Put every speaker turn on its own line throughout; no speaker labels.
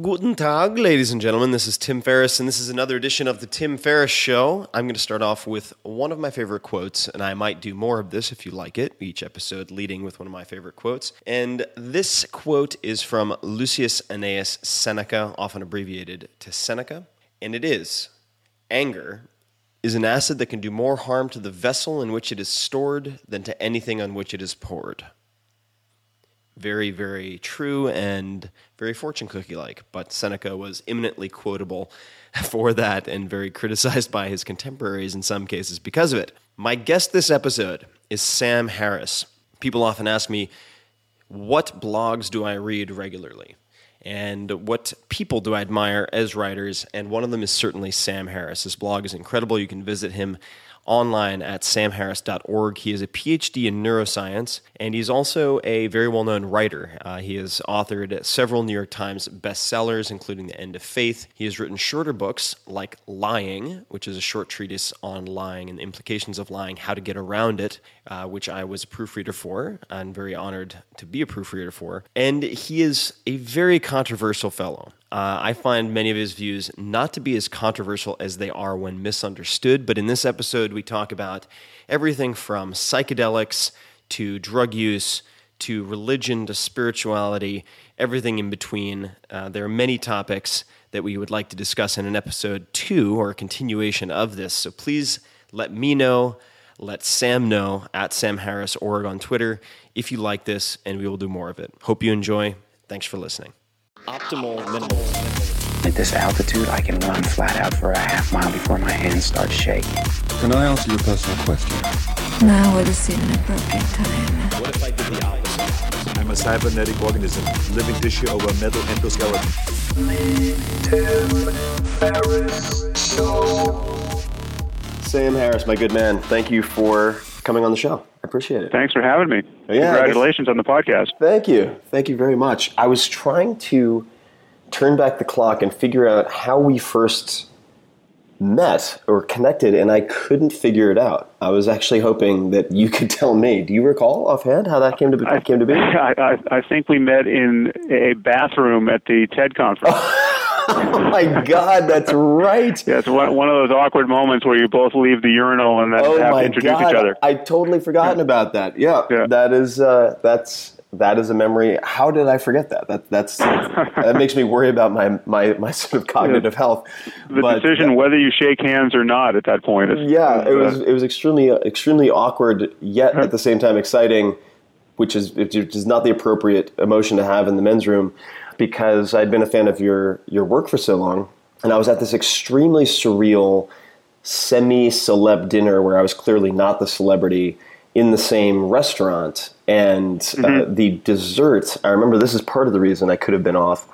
Guten Tag, ladies and gentlemen. This is Tim Ferriss, and this is another edition of the Tim Ferriss Show. I'm going to start off with one of my favorite quotes, and I might do more of this if you like it, each episode leading with one of my favorite quotes. And this quote is from Lucius Annaeus Seneca, often abbreviated to Seneca, and it is Anger is an acid that can do more harm to the vessel in which it is stored than to anything on which it is poured very, very true and very fortune cookie like. But Seneca was eminently quotable for that and very criticized by his contemporaries in some cases because of it. My guest this episode is Sam Harris. People often ask me, what blogs do I read regularly? And what people do I admire as writers? And one of them is certainly Sam Harris. His blog is incredible. You can visit him online at samharris.org. He is a PhD in neuroscience, and he's also a very well known writer. Uh, he has authored several New York Times bestsellers, including The End of Faith. He has written shorter books like Lying, which is a short treatise on lying and the implications of lying, how to get around it, uh, which I was a proofreader for. I'm very honored to be a proofreader for. And he is a very controversial fellow. Uh, I find many of his views not to be as controversial as they are when misunderstood, but in this episode, we talk about everything from psychedelics to drug use to religion to spirituality, everything in between. Uh, there are many topics that we would like to discuss in an episode two or a continuation of this. So please let me know, let Sam know at Sam Harris Org on Twitter if you like this, and we will do more of it. Hope you enjoy. Thanks for listening optimal minimal.
At this altitude, I can run flat out for a half mile before my hands start shaking.
Can I ask you a personal question?
Now would seem an appropriate time.
What if I did the opposite? I'm a cybernetic organism, living tissue over a metal endoskeleton.
Sam Harris, my good man, thank you for coming on the show. I appreciate it.
Thanks for having me.
Yeah,
Congratulations on the podcast.
Thank you. Thank you very much. I was trying to turn back the clock and figure out how we first met or connected, and I couldn't figure it out. I was actually hoping that you could tell me. Do you recall offhand how that came to be?
I,
came to be?
I, I, I think we met in a bathroom at the TED conference.
oh my God, that's right.
Yeah, it's one, one of those awkward moments where you both leave the urinal and then
oh
have to introduce
God.
each other.
I totally forgotten
yeah.
about that. Yeah,
yeah.
that is uh, that's That is a memory. How did I forget that? That that's that makes me worry about my my, my sort of cognitive health.
The
But-
decision whether you shake hands or not at that point is
yeah, it
uh,
was it was extremely extremely awkward, yet at the same time exciting, which is which is not the appropriate emotion to have in the men's room, because I'd been a fan of your your work for so long, and I was at this extremely surreal semi celeb dinner where I was clearly not the celebrity in the same restaurant, and uh, the dessert. I remember this is part of the reason I could have been off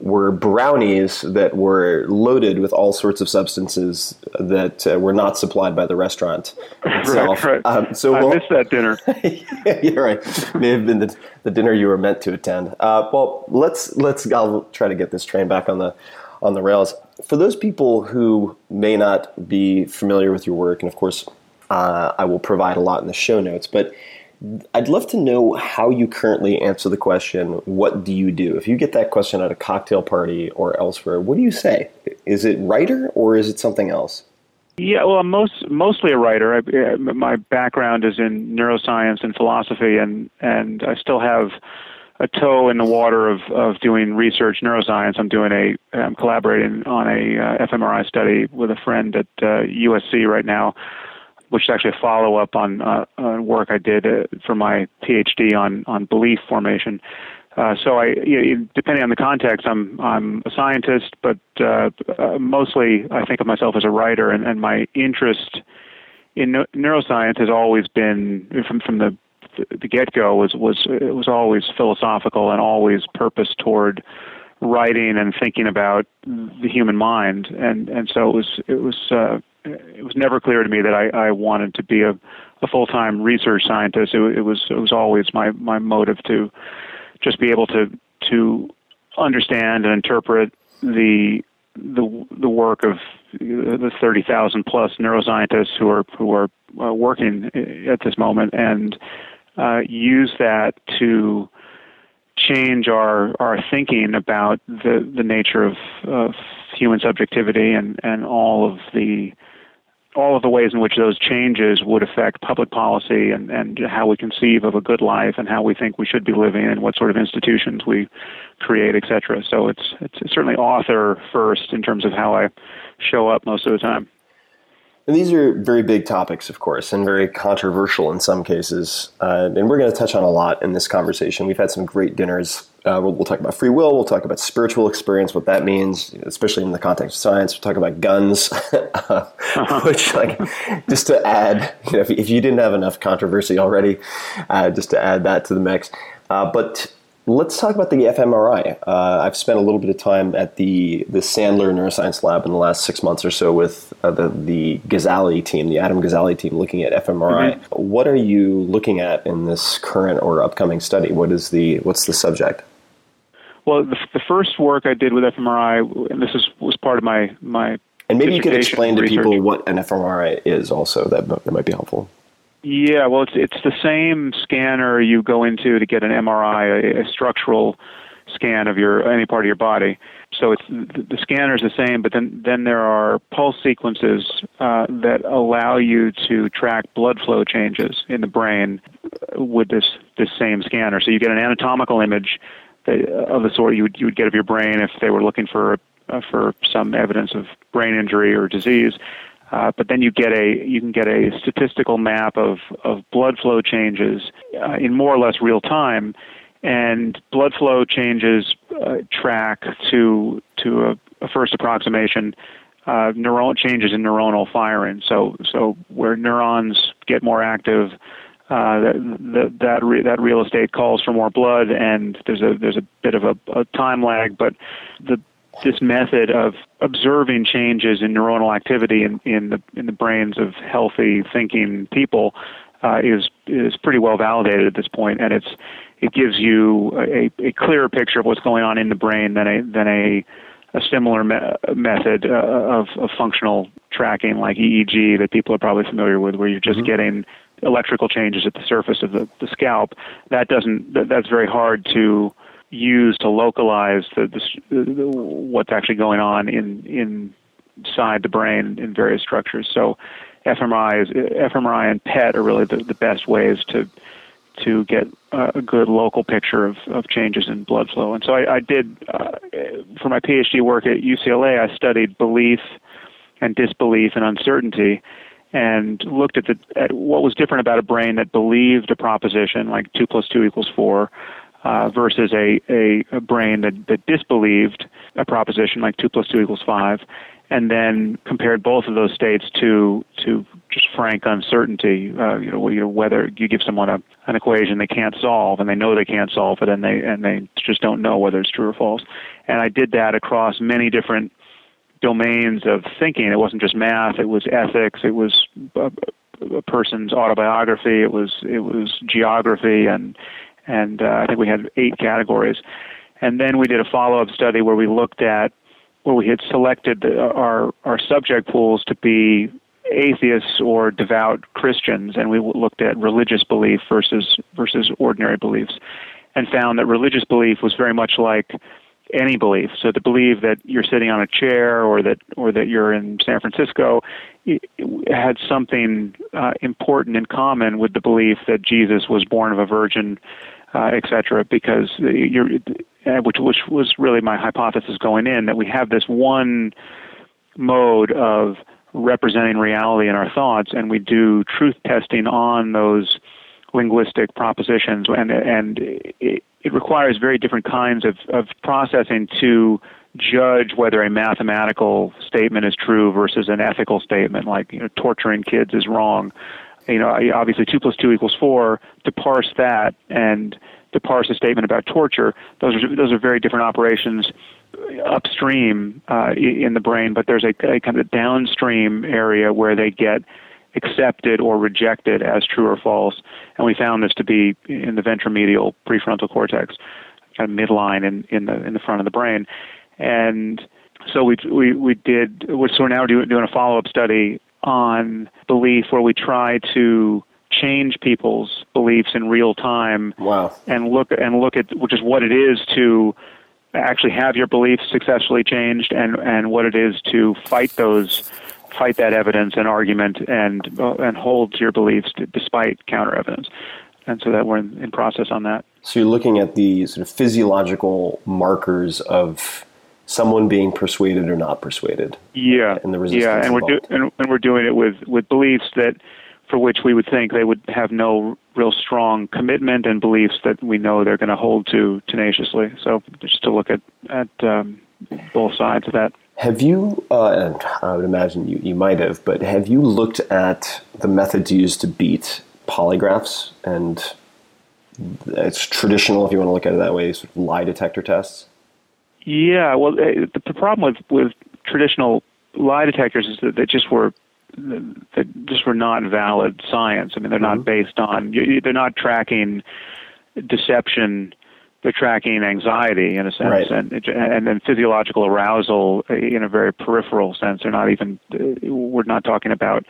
were brownies that were loaded with all sorts of substances that uh, were not supplied by the restaurant itself.
right.
Um, so
I
well-
missed that dinner.
yeah, you're right. May have been the, the dinner you were meant to attend. Uh, well, let's let's. I'll try to get this train back on the on the rails. For those people who may not be familiar with your work, and of course, uh, I will provide a lot in the show notes, but. I'd love to know how you currently answer the question, what do you do? If you get that question at a cocktail party or elsewhere, what do you say? Is it writer or is it something else?
Yeah, well, I'm most mostly a writer. I, my background is in neuroscience and philosophy, and and I still have a toe in the water of of doing research neuroscience. I'm doing a I'm collaborating on a uh, fMRI study with a friend at uh, USC right now, which is actually a follow up on, uh, on work I did uh, for my PhD on on belief formation. Uh, so I, you know, depending on the context, I'm I'm a scientist, but uh, uh, mostly I think of myself as a writer, and, and my interest in neu- neuroscience has always been from from the the get go was was it was always philosophical and always purpose toward writing and thinking about the human mind, and and so it was it was uh, it was never clear to me that I, I wanted to be a, a full time research scientist. It, it was it was always my my motive to just be able to to understand and interpret the the the work of the 30,000 plus neuroscientists who are who are uh, working at this moment and uh, use that to change our our thinking about the the nature of, of human subjectivity and and all of the all of the ways in which those changes would affect public policy and, and how we conceive of a good life and how we think we should be living and what sort of institutions we create, et cetera. So it's, it's certainly author first in terms of how I show up most of the time.
And these are very big topics, of course, and very controversial in some cases. Uh, and we're going to touch on a lot in this conversation. We've had some great dinners. Uh, we'll, we'll talk about free will. We'll talk about spiritual experience, what that means, especially in the context of science. We'll talk about guns, which, like, just to add, you know, if, if you didn't have enough controversy already, uh, just to add that to the mix. Uh, but Let's talk about the fMRI. Uh, I've spent a little bit of time at the, the Sandler Neuroscience Lab in the last six months or so with uh, the, the Gazzaley team, the Adam Gazzaley team, looking at fMRI. What are you looking at in this current or upcoming study? What is the what's the subject?
Well, the, the first work I did with fMRI, and this is, was part of my my
And maybe you could explain to
research.
people what an fMRI is. Also, that that might be helpful.
Yeah, well, it's it's the same scanner you go into to get an MRI, a, a structural scan of your any part of your body. So it's the, the scanner is the same, but then then there are pulse sequences uh, that allow you to track blood flow changes in the brain with this this same scanner. So you get an anatomical image that, of the sort you would you would get of your brain if they were looking for uh, for some evidence of brain injury or disease. Uh, but then you get a you can get a statistical map of of blood flow changes uh, in more or less real time, and blood flow changes uh, track to to a, a first approximation uh, neuron changes in neuronal firing. So so where neurons get more active, uh, that that re- that real estate calls for more blood, and there's a there's a bit of a, a time lag, but the this method of observing changes in neuronal activity in, in the in the brains of healthy thinking people uh, is is pretty well validated at this point, and it's it gives you a, a clearer picture of what's going on in the brain than a than a a similar me- method uh, of, of functional tracking like EEG that people are probably familiar with, where you're just getting electrical changes at the surface of the, the scalp. That doesn't that, that's very hard to use to localize the, the, the what's actually going on in inside the brain in various structures. So fMRI is fMRI and PET are really the, the best ways to to get a good local picture of, of changes in blood flow. And so I, I did, uh, for my PhD work at UCLA, I studied belief and disbelief and uncertainty and looked at, the, at what was different about a brain that believed a proposition like 2 plus 2 equals 4 uh, versus a, a, a brain that, that disbelieved a proposition like 2 plus 2 equals 5 and then compared both of those states to to just frank uncertainty. Uh, you know, whether you give someone a, an equation they can't solve, and they know they can't solve it, and they and they just don't know whether it's true or false. And I did that across many different domains of thinking. It wasn't just math; it was ethics. It was a, a person's autobiography. It was it was geography, and and uh, I think we had eight categories. And then we did a follow-up study where we looked at where we had selected the, our our subject pools to be atheists or devout Christians, and we looked at religious belief versus versus ordinary beliefs, and found that religious belief was very much like any belief. So to believe that you're sitting on a chair or that or that you're in San Francisco had something uh, important in common with the belief that Jesus was born of a virgin, uh, etc. Because you're uh, which which was really my hypothesis going in that we have this one mode of representing reality in our thoughts, and we do truth testing on those linguistic propositions, and and it, it requires very different kinds of, of processing to judge whether a mathematical statement is true versus an ethical statement, like you know, torturing kids is wrong. You know, obviously two plus two equals four. To parse that and to parse a statement about torture. Those are those are very different operations upstream uh, in the brain, but there's a, a kind of downstream area where they get accepted or rejected as true or false. And we found this to be in the ventromedial prefrontal cortex, kind of midline in, in the in the front of the brain. And so we we we did. So we're now doing, doing a follow up study on belief where we try to change people's beliefs in real time.
Wow.
And look and look at which is what it is to actually have your beliefs successfully changed and and what it is to fight those fight that evidence and argument and uh, and hold to your beliefs despite counter evidence. And so that we're in, in process on that.
So you're looking at the sort of physiological markers of someone being persuaded or not persuaded.
Yeah.
And the resistance.
Yeah, and we're do, and, and we're doing it with with beliefs that for which we would think they would have no real strong commitment and beliefs that we know they're going to hold to tenaciously. So just to look at at um, both sides of that.
Have you, uh, and I would imagine you, you might have, but have you looked at the methods used to beat polygraphs and it's traditional, if you want to look at it that way, sort of lie detector tests?
Yeah, well, eh, the, the problem with, with traditional lie detectors is that they just were that just were not valid science. I mean, they're mm-hmm. not based on they're not tracking deception. They're tracking anxiety in a sense,
right.
and and then physiological arousal in a very peripheral sense. They're not even. We're not talking about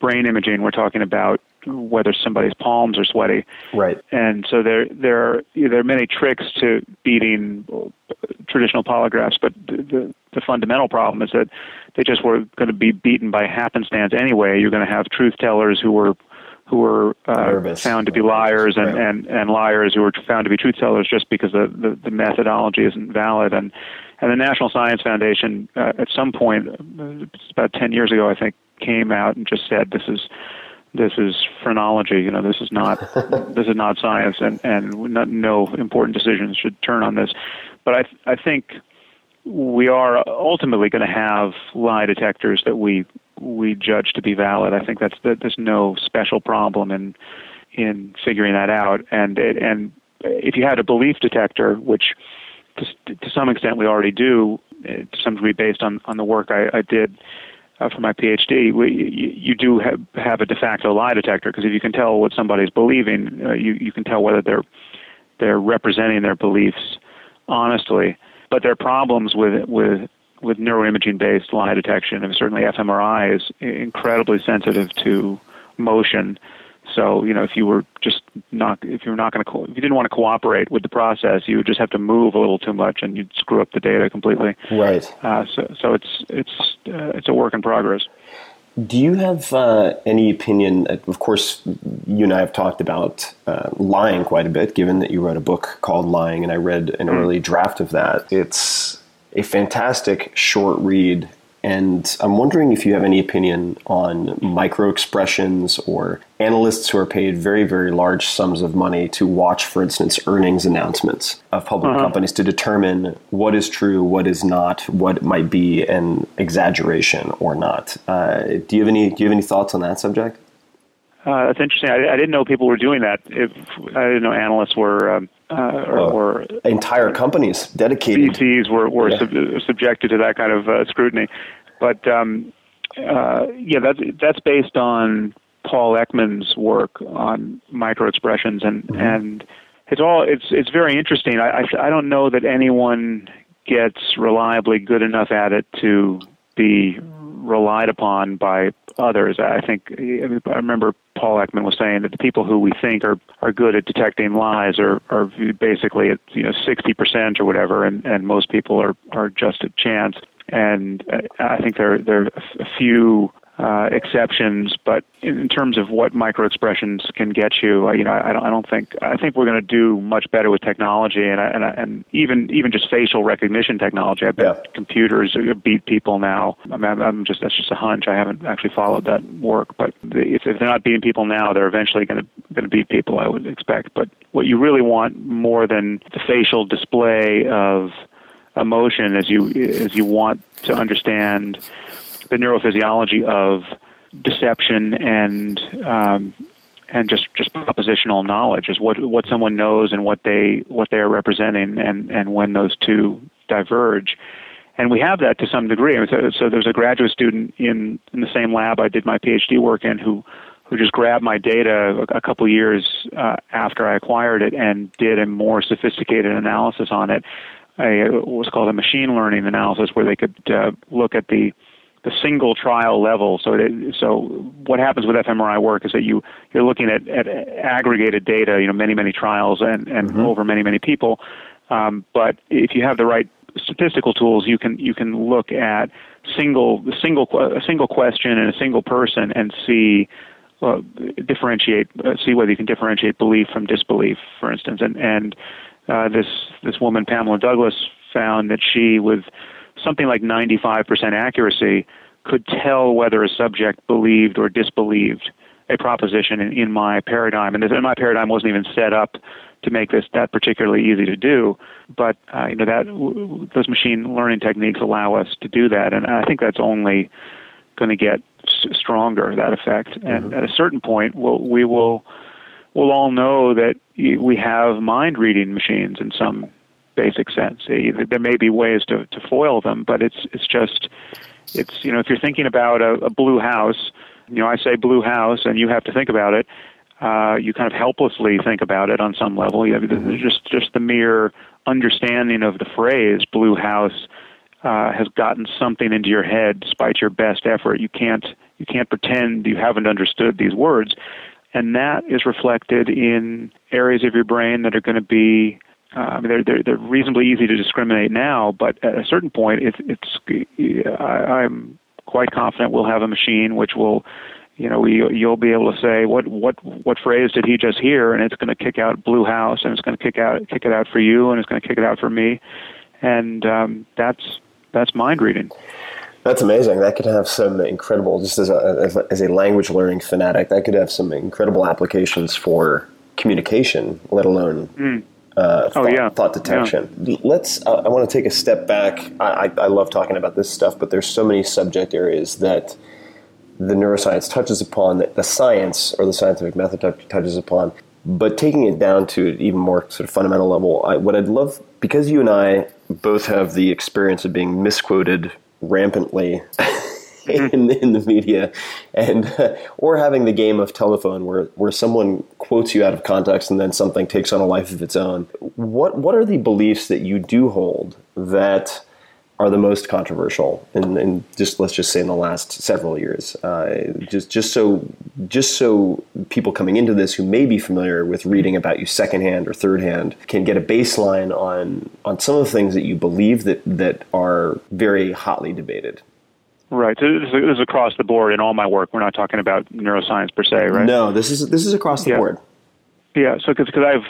brain imaging. We're talking about whether somebody's palms are sweaty.
Right.
And so there there are you know, there are many tricks to beating traditional polygraphs, but the, the, the fundamental problem is that they just were going to be beaten by happenstance anyway. You're going to have truth tellers who were who were uh, found to be liars and, right. and, and liars who were found to be truth tellers just because the, the, the methodology isn't valid. And, and the National Science Foundation, uh, at some point, uh, about 10 years ago, I think, came out and just said this is this is phrenology. You know, this is not this is not science, and and not, no important decisions should turn on this. But I I think we are ultimately going to have lie detectors that we we judge to be valid. I think that's that there's no special problem in in figuring that out. And it, and if you had a belief detector, which to, to some extent we already do, eh, to some degree based on on the work I, I did uh, for my PhD, we, you, you do have, have a de facto lie detector because if you can tell what somebody's believing, uh, you you can tell whether they're they're representing their beliefs honestly. But there are problems with with with neuroimaging based lie detection, and certainly fMRI is incredibly sensitive to motion. So you know, if you were just not, if you're not going to, co- if you didn't want to cooperate with the process, you would just have to move a little too much, and you'd screw up the data completely.
Right.
Uh, so, so it's it's uh, it's a work in progress.
Do you have uh, any opinion? Of course, you and I have talked about uh, lying quite a bit, given that you wrote a book called Lying, and I read an early draft of that. It's a fantastic short read and I'm wondering if you have any opinion on micro expressions or analysts who are paid very, very large sums of money to watch, for instance, earnings announcements of public uh-huh. companies to determine what is true, what is not, what might be an exaggeration or not. Uh, do you have any Do you have any thoughts on that subject?
Uh, that's interesting. I, I, didn't know people were doing that. If, I didn't know analysts were. Um, uh, or, or,
entire companies dedicated
VCs were, were yeah. sub- subjected to that kind of uh, scrutiny. But um, uh, yeah, that's that's based on Paul Ekman's work on microexpressions, and mm-hmm. and it's all it's it's very interesting. I, I I don't know that anyone gets reliably good enough at it to be relied upon by others. I think I remember Paul Ekman was saying that the people who we think are, are good at detecting lies are, are basically at you know sixty percent or whatever, and, and most people are, are just a chance. And uh, I think there there are a few uh, exceptions, but in terms of what micro expressions can get you, uh, you know, I don't, I don't think I think we're going to do much better with technology, and and, and even even just facial recognition technology. I bet yeah. computers beat people now. I mean, I'm just that's just a hunch. I haven't actually followed that work, but if, if they're not beating people now, they're eventually going to going to beat people. I would expect. But what you really want more than the facial display of emotion is you is you want to understand the neurophysiology of deception and um, and just just propositional knowledge is what what someone knows and what they what they are representing and and when those two diverge. And we have that to some degree. So, so there's a graduate student in in the same lab I did my PhD work in who who just grabbed my data a, a couple years uh, after I acquired it and did a more sophisticated analysis on it a what was called a machine learning analysis where they could uh, look at the the single trial level. So, it, so what happens with fMRI work is that you you're looking at, at aggregated data, you know, many many trials and and mm-hmm. over many many people. Um, but if you have the right statistical tools, you can you can look at single single a single question and a single person and see. Uh, differentiate, uh, see whether you can differentiate belief from disbelief, for instance, and and uh, this this woman Pamela Douglas found that she with something like 95% accuracy could tell whether a subject believed or disbelieved a proposition in, in my paradigm. And, this, and my paradigm wasn't even set up to make this that particularly easy to do. But uh, you know that w- those machine learning techniques allow us to do that, and I think that's only going to get s- stronger that effect. And mm-hmm. at a certain point, we'll, we will we'll all know that we have mind reading machines in some basic sense. There may be ways to, to foil them, but it's it's just it's you know if you're thinking about a, a blue house, you know I say blue house, and you have to think about it. Uh, you kind of helplessly think about it on some level. You have mm-hmm. just just the mere understanding of the phrase "blue house" uh, has gotten something into your head, despite your best effort. You can't you can't pretend you haven't understood these words, and that is reflected in areas of your brain that are going to be uh, I mean, they're, they're they're reasonably easy to discriminate now, but at a certain point, it's it's I, I'm quite confident we'll have a machine which will, you know, we, you'll be able to say what what what phrase did he just hear, and it's going to kick out Blue House, and it's going to kick out kick it out for you, and it's going to kick it out for me, and um, that's that's mind reading.
That's amazing. That could have some incredible, just as a, as a language learning fanatic, that could have some incredible applications for communication, let alone mm uh,
oh,
thought,
yeah.
thought detection. Yeah. Let's. Uh, I want to take a step back. I, I, I, love talking about this stuff, but there's so many subject areas that the neuroscience touches upon, that the science or the scientific method t- touches upon. But taking it down to an even more sort of fundamental level, I, what I'd love, because you and I both have the experience of being misquoted rampantly in, in the media, and uh, or having the game of telephone where where someone quotes you out of context and then something takes on a life of its own. What what are the beliefs that you do hold that are the most controversial in just let's just say in the last several years uh, just just so just so people coming into this who may be familiar with reading about you secondhand or third hand can get a baseline on on some of the things that you believe that that are very hotly debated
Right. So this is, across the board in all my work. We're not talking about neuroscience per se, right?
No, this is this is across the
Yeah.
board.
Yeah, so because I've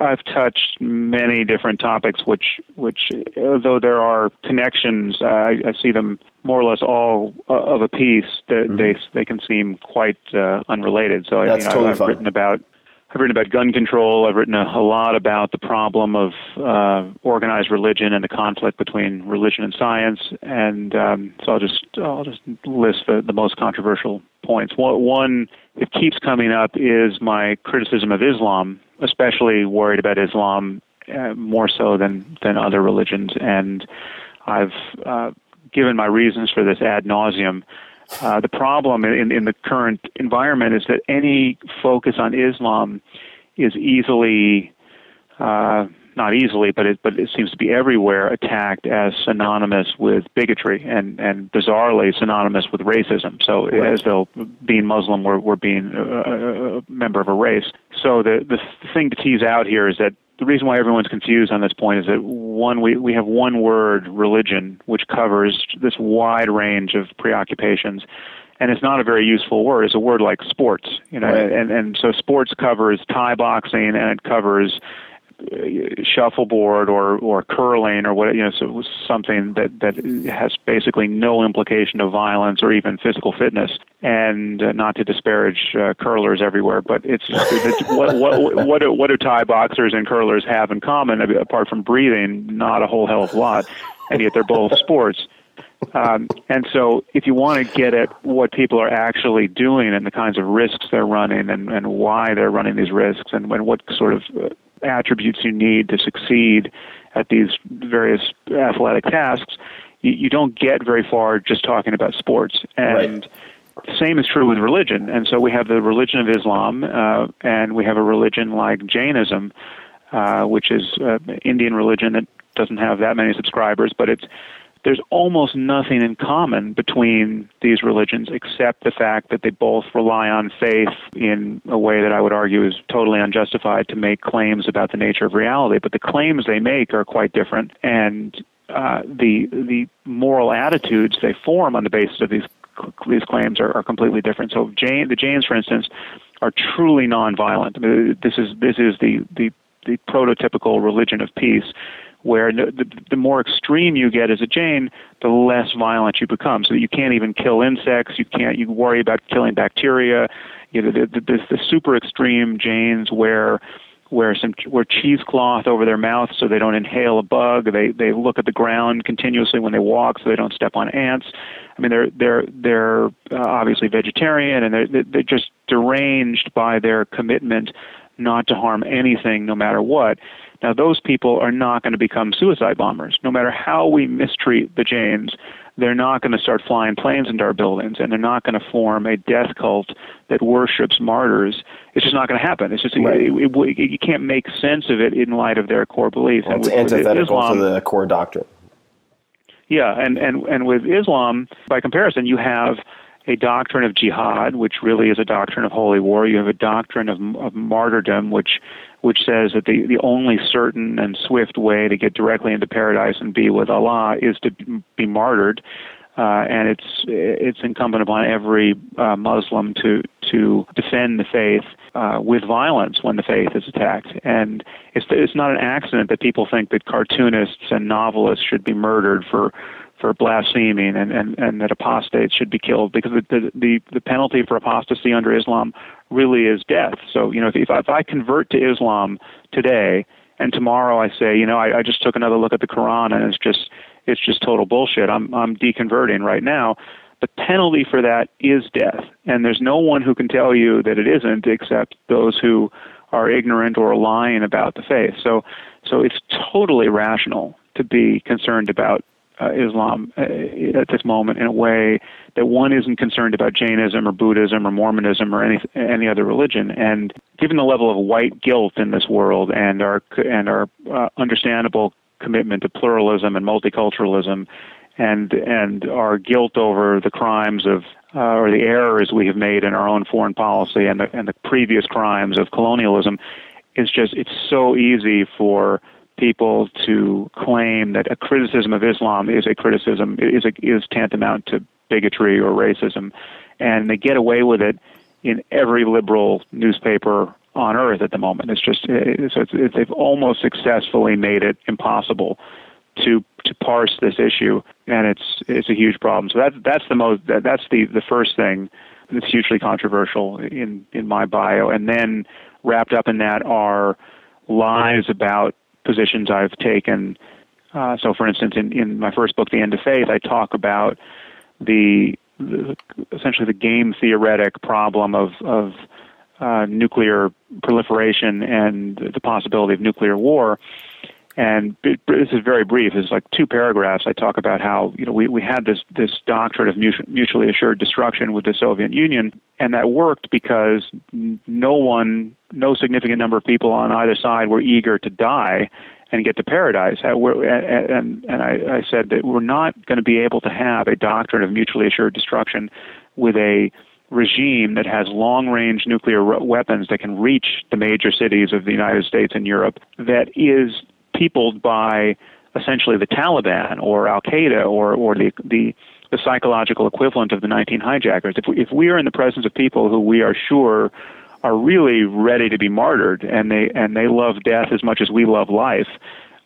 I've touched many different topics, which which although there are connections, I, I see them more or less all uh, of a piece. That they they can seem quite uh, unrelated. So I-
Mm-hmm. That's
you know,
totally
I've
fine.
written about I've written about gun control. I've written a, a lot about the problem of uh, organized religion and the conflict between religion and science. And um, so I'll just I'll just list the, the most controversial points. One, one that keeps coming up is my criticism of Islam, especially worried about Islam uh, more so than than other religions. And I've uh, given my reasons for this ad nauseum. Uh, the problem in, in the current environment is that any focus on Islam is easily, uh, not easily, but it, but it seems to be everywhere attacked as synonymous with bigotry and, and bizarrely synonymous with racism. So as though being Muslim were, were being a, a member of a race. So the, the thing to tease out here is that the reason why everyone's confused on this point is that one, we, we have one word, religion, which covers this wide range of preoccupations. And it's not a very useful word. It's a word like sports, you know,
Right.
and, and so sports covers Thai boxing and it covers shuffleboard or or curling or what you know so something that that has basically no implication of violence or even physical fitness and uh, not to disparage uh, curlers everywhere but it's, it's what, what what do, what do Thai boxers and curlers have in common apart from breathing? Not a whole hell of a lot and yet they're both sports. Um, and so, if you want to get at what people are actually doing and the kinds of risks they're running and, and why they're running these risks and when, what sort of uh, attributes you need to succeed at these various athletic tasks, you, you don't get very far just talking about sports. And the same is true with religion. And so, we have the religion of Islam, uh, and we have a religion like Jainism, uh, which is uh, Indian religion that doesn't have that many subscribers, but it's there's almost nothing in common between these religions except the fact that they both rely on faith in a way that I would argue is totally unjustified to make claims about the nature of reality. But the claims they make are quite different, and uh, the the moral attitudes they form on the basis of these these claims are, are completely different. So Jain, the Jains, for instance, are truly nonviolent. I mean, this is this is the the the prototypical religion of peace where the, the, the more extreme you get as a Jain, the less violent you become. So that you can't even kill insects. You can't. You worry about killing bacteria. You know, the, the, the, the super extreme Jains where wear some wear cheesecloth over their mouth so they don't inhale a bug. They they look at the ground continuously when they walk so they don't step on ants. I mean, they're they're they're uh, obviously vegetarian and they're they're just deranged by their commitment not to harm anything, no matter what. Now, those people are not going to become suicide bombers. No matter how we mistreat the Jains, they're not going to start flying planes into our buildings, and they're not going to form a death cult that worships martyrs. It's just not going to happen. It's just
Right.
it, it, it, you can't make sense of it in light of their core beliefs.
Well, it's
with- with
antithetical
Islam,
to the core doctrine.
yeah, and, and, and with Islam, by comparison, you have a doctrine of jihad, which really is a doctrine of holy war. You have a doctrine of, of martyrdom, which which says that the, the only certain and swift way to get directly into paradise and be with Allah is to be martyred. Uh, and it's it's incumbent upon every uh, Muslim to to defend the faith uh, with violence when the faith is attacked. And it's it's not an accident that people think that cartoonists and novelists should be murdered for for blaspheming and, and, and that apostates should be killed because the, the the penalty for apostasy under Islam really is death. So you know if if I, if I convert to Islam today and tomorrow I say you know I, I just took another look at the Quran and it's just it's just total bullshit. I'm I'm deconverting right now. The penalty for that is death, and there's no one who can tell you that it isn't except those who are ignorant or lying about the faith. So so it's totally rational to be concerned about uh, Islam uh, at this moment in a way that one isn't concerned about Jainism or Buddhism or Mormonism or any any other religion. And given the level of white guilt in this world and our and our uh, understandable commitment to pluralism and multiculturalism, and and our guilt over the crimes of uh, or the errors we have made in our own foreign policy and the and the previous crimes of colonialism, is just it's so easy for people to claim that a criticism of Islam is a criticism is a, is tantamount to bigotry or racism, and they get away with it in every liberal newspaper on earth at the moment. It's just it's, it's, it's, they've almost successfully made it impossible to to parse this issue, and it's it's a huge problem. So that's that's the most that, that's the the first thing that's hugely controversial in in my bio, and then wrapped up in that are lies about positions I've taken. Uh, so, for instance, in in my first book, The End of Faith, I talk about the, the essentially the game theoretic problem of of uh, nuclear proliferation and the possibility of nuclear war and this is very brief. It's like two paragraphs. I talk about how you know we, we had this this doctrine of mutually assured destruction with the Soviet Union, and that worked because no one, no significant number of people on either side were eager to die and get to paradise. Uh, and and I, I said that we're not going to be able to have a doctrine of mutually assured destruction with a regime that has long range nuclear weapons that can reach the major cities of the United States and Europe that is peopled by essentially the Taliban or Al Qaeda or, or the, the, the psychological equivalent of the 19 hijackers. If we, if we are in the presence of people who we are sure are really ready to be martyred and they and they love death as much as we love life,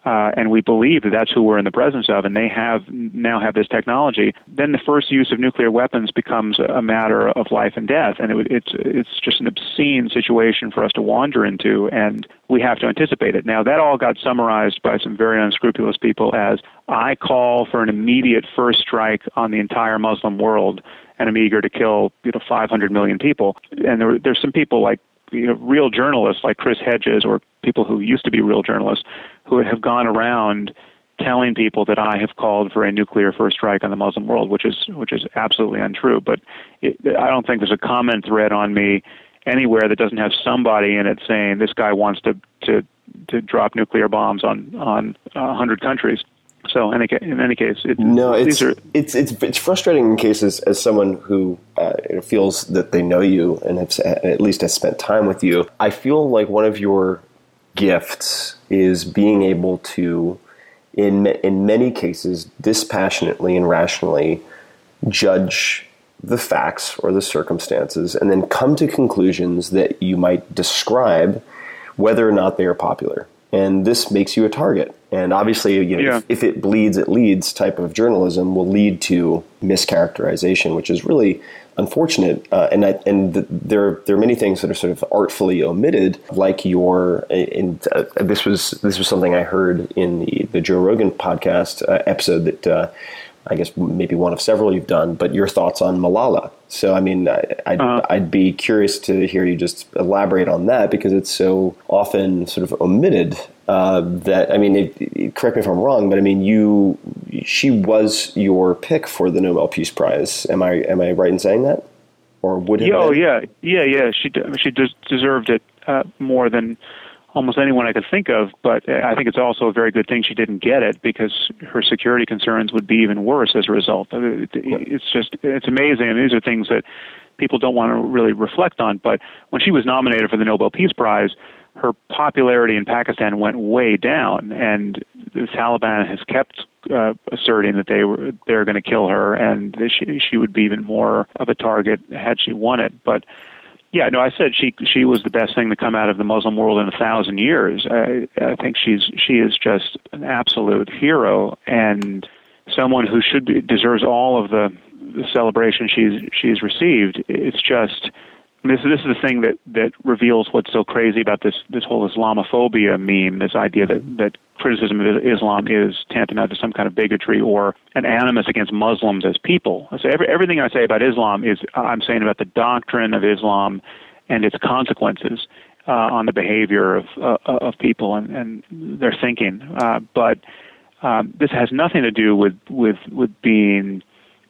uh, and we believe that that's who we're in the presence of, and they have now have this technology, then the first use of nuclear weapons becomes a matter of life and death, and it, it's it's just an obscene situation for us to wander into, and we have to anticipate it. Now that all got summarized by some very unscrupulous people as I call for an immediate first strike on the entire Muslim world, and I'm eager to kill you know 500 million people. And there, there's some people like you know, real journalists like Chris Hedges or people who used to be real journalists who have gone around telling people that I have called for a nuclear first strike on the Muslim world, which is which is absolutely untrue. But it, I don't think there's a common thread on me anywhere that doesn't have somebody in it saying this guy wants to to to drop nuclear bombs on on a hundred countries. So in any, in any case, it,
no,
it's,
are, it's it's it's frustrating in cases as someone who uh, feels that they know you and have, at least has spent time with you. I feel like one of your gifts is being able to, in in many cases, dispassionately and rationally judge the facts or the circumstances, and then come to conclusions that you might describe whether or not they are popular and this makes you a target. And obviously, you know, yeah. if, if, it bleeds, it leads type of journalism will lead to mischaracterization, which is really unfortunate. Uh, and I, and the, there there are many things that are sort of artfully omitted, like your. In, uh, this was this was something I heard in the the Joe Rogan podcast uh, episode that uh, I guess maybe one of several you've done, but your thoughts on Malala. So, I mean, I'd, uh-huh. I'd be curious to hear you just elaborate on that because it's so often sort of omitted uh, that, I mean, it, it, correct me if I'm wrong, but I mean, you, she was your pick for the Nobel Peace Prize. Am I, am I right in saying that? Or would have
yeah, Oh, yeah. Yeah, yeah. She, she deserved it uh, more than almost anyone I could think of, but I think it's also a very good thing she didn't get it because her security concerns would be even worse as a result. It's just it's amazing, and these are things that people don't want to really reflect on. But when she was nominated for the Nobel Peace Prize, her popularity in Pakistan went way down, and the Taliban has kept uh, asserting that they were they're going to kill her, and she she would be even more of a target had she won it. But yeah, no, I said she she was the best thing to come out of the Muslim world in a thousand years. I, I think she's she is just an absolute hero and someone who should be deserves all of the, the celebration she's she's received. It's just this this is the thing that that reveals what's so crazy about this this whole Islamophobia meme. This idea that that criticism of Islam is tantamount to some kind of bigotry or an animus against Muslims as people. So every, everything I say about Islam is I'm saying about the doctrine of Islam and its consequences uh, on the behavior of uh, of people and, and their thinking. Uh, but um, this has nothing to do with with with being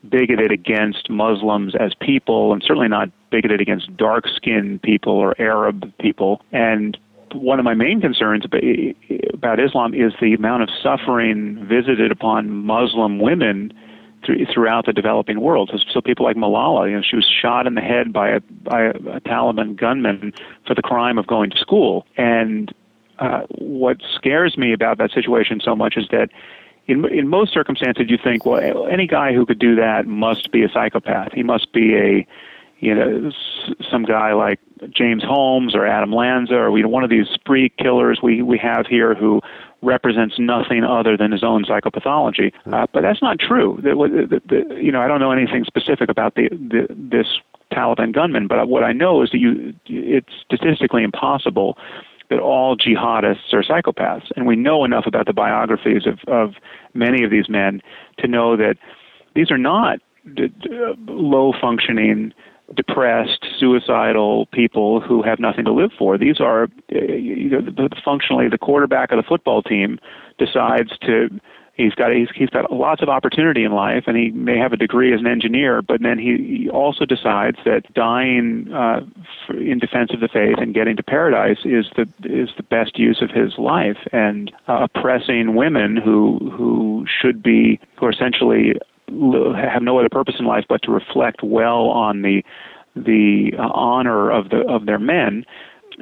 bigoted against Muslims as people, and certainly not bigoted against dark skinned people or Arab people. And one of my main concerns about Islam is the amount of suffering visited upon Muslim women throughout the developing world. So people like Malala, you know, she was shot in the head by a by a, Taliban gunman for the crime of going to school, and uh, what scares me about that situation so much is that in in most circumstances you think, well, any guy who could do that must be a psychopath. He must be a you know some guy like James Holmes or Adam Lanza or you know, one of these spree killers we we have here who represents nothing other than his own psychopathology. Uh, but that's not true. The, the, the, you know, I don't know anything specific about the, the this Taliban gunman, but what I know is that you it's statistically impossible that all jihadists are psychopaths, and we know enough about the biographies of of many of these men to know that these are not d- d- low functioning depressed, suicidal people who have nothing to live for. These are, uh, you know, functionally the quarterback of the football team decides to. He's got he's, he's got lots of opportunity in life, and he may have a degree as an engineer. But then he, he also decides that dying uh, in defense of the faith and getting to paradise is the is the best use of his life. And uh, oppressing women who who should be who are essentially have no other purpose in life but to reflect well on the the uh, honor of the of their men.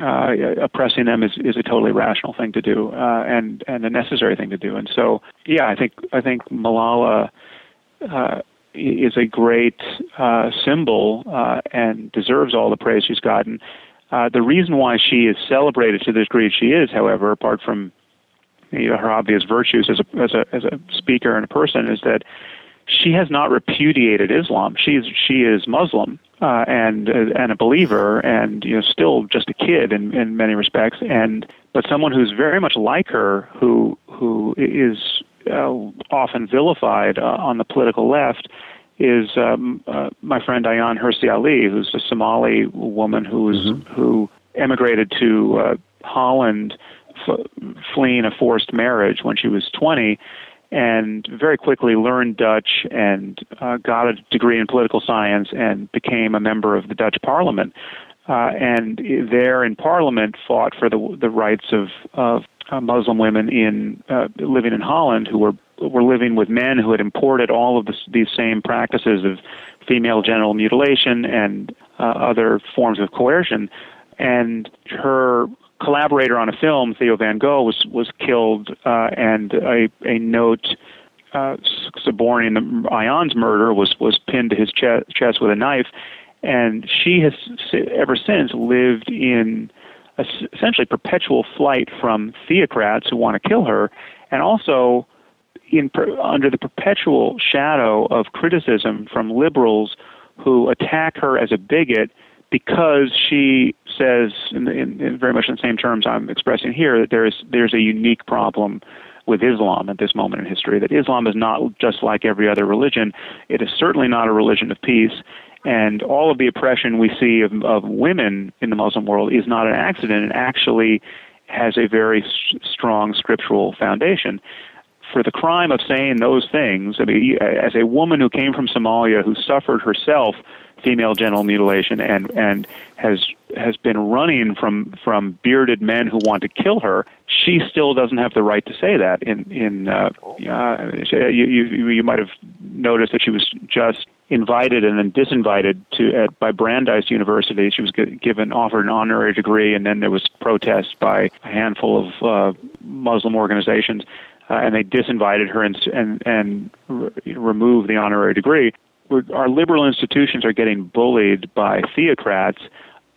Uh, oppressing them is, is a totally rational thing to do uh, and and a necessary thing to do. And so, yeah, I think I think Malala uh, is a great uh, symbol uh, and deserves all the praise she's gotten. The reason why she is celebrated to the degree she is, however, apart from you know, her obvious virtues as a as a as a speaker and a person, is that she has not repudiated Islam. She's she is Muslim uh, and uh, and a believer, and you know still just a kid in in many respects. And but someone who's very much like her, who who is uh, often vilified uh, on the political left, is um, uh, my friend Ayaan Hirsi Ali, who's a Somali woman who's mm-hmm. who emigrated to uh, Holland, f- fleeing a forced marriage when she was 20 and very quickly learned Dutch and uh, got a degree in political science and became a member of the Dutch Parliament. Uh, and there in Parliament fought for the the rights of of uh, Muslim women in uh, living in Holland who were were living with men who had imported all of these same practices of female genital mutilation and uh, other forms of coercion. And her collaborator on a film, Theo van Gogh, was was killed, uh, and a a note uh, suborning the Ayaan's murder was was pinned to his chest, chest with a knife, and she has ever since lived in a, essentially perpetual flight from theocrats who want to kill her, and also in under the perpetual shadow of criticism from liberals who attack her as a bigot because she says, in, in, in, very much in the same terms I'm expressing here, that there's there's a unique problem with Islam at this moment in history. That Islam is not just like every other religion. It is certainly not a religion of peace. And all of the oppression we see of, of women in the Muslim world is not an accident. It actually has a very s- strong scriptural foundation for the crime of saying those things, I mean, as a woman who came from Somalia who suffered herself female genital mutilation and and has has been running from from bearded men who want to kill her, she still doesn't have the right to say that. In in uh, uh, you, you you might have noticed that she was just invited and then disinvited to at, by Brandeis University. She was given offered an honorary degree, and then there was protest by a handful of uh, Muslim organizations, uh, and they disinvited her and and and re- removed the honorary degree our liberal institutions are getting bullied by theocrats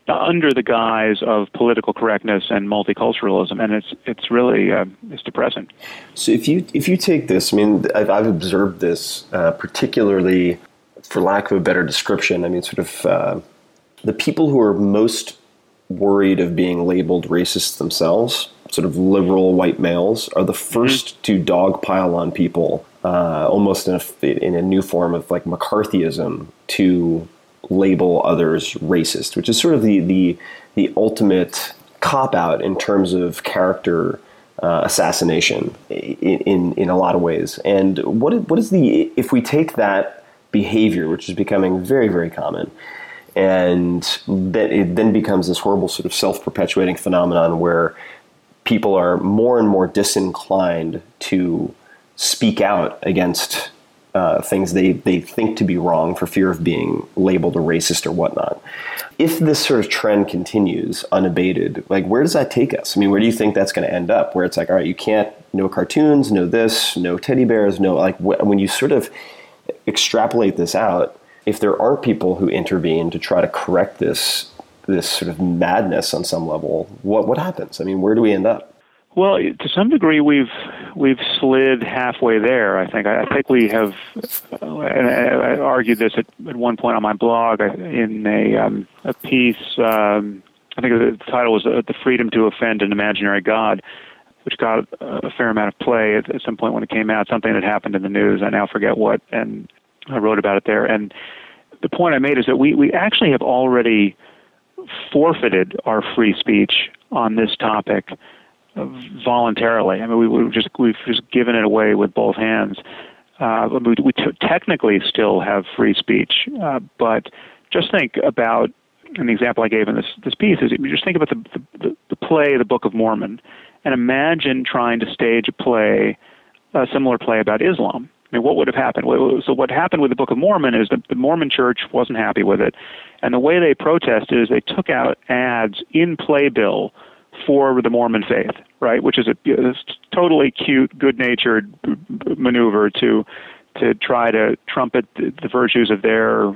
under the guise of political correctness and multiculturalism, and it's it's really uh, it's depressing.
So if you if you take this, I mean, I've, I've observed this uh, particularly, for lack of a better description. I mean, sort of uh, the people who are most worried of being labeled racist themselves, sort of liberal white males, are the 1st mm-hmm. to dogpile on people uh, almost in a, in a new form of like McCarthyism to label others racist, which is sort of the the, the ultimate cop out in terms of character uh, assassination in, in, in a lot of ways. And what what is the if we take that behavior, which is becoming very very common, and then it then becomes this horrible sort of self perpetuating phenomenon where people are more and more disinclined to speak out against uh, things they, they think to be wrong for fear of being labeled a racist or whatnot. If this sort of trend continues unabated, like where does that take us? I mean, where do you think that's going to end up? Where it's like, all right, you can't no cartoons, no this, no teddy bears, no like wh- when you sort of extrapolate this out, if there aren't people who intervene to try to correct this this sort of madness on some level, what what happens? I mean, where do we end up?
Well, to some degree, we've we've slid halfway there. I think. I think we have. Uh, and I argued this at, at one point on my blog uh, in a um, a piece. Um, I think the title was uh, "The Freedom to Offend an Imaginary God," which got a fair amount of play at, at some point when it came out. Something that happened in the news. I now forget what, and I wrote about it there. And the point I made is that we we actually have already forfeited our free speech on this topic voluntarily. I mean, we, we just we've just given it away with both hands. Uh, we, we t- technically still have free speech, uh, but just think about an example I gave in this this piece is you just think about the, the the play, the Book of Mormon, and imagine trying to stage a play, a similar play about Islam. I mean, what would have happened? So what happened with the Book of Mormon is that the Mormon Church wasn't happy with it, and the way they protested is they took out ads in playbill for the Mormon faith, right? Which is a, a totally cute, good-natured maneuver to to try to trumpet the, the virtues of their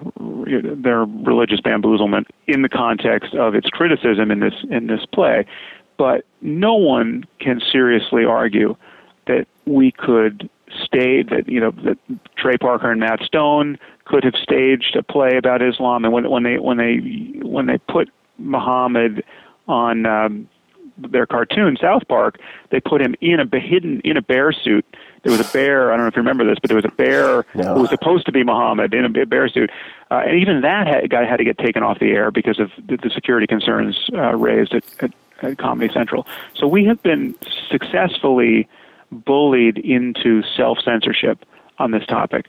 their religious bamboozlement in the context of its criticism in this in this play. But no one can seriously argue that we could stage that you know that Trey Parker and Matt Stone could have staged a play about Islam, and when when they when they when they put Muhammad on um, their cartoon South Park, they put him in a hidden in a bear suit. There was a bear. I don't know if you remember this, but there was a bear no. who was supposed to be Muhammad in a bear suit, uh, and even that had, guy had to get taken off the air because of the, the security concerns uh, raised at, at, at Comedy Central. So we have been successfully bullied into self censorship on this topic,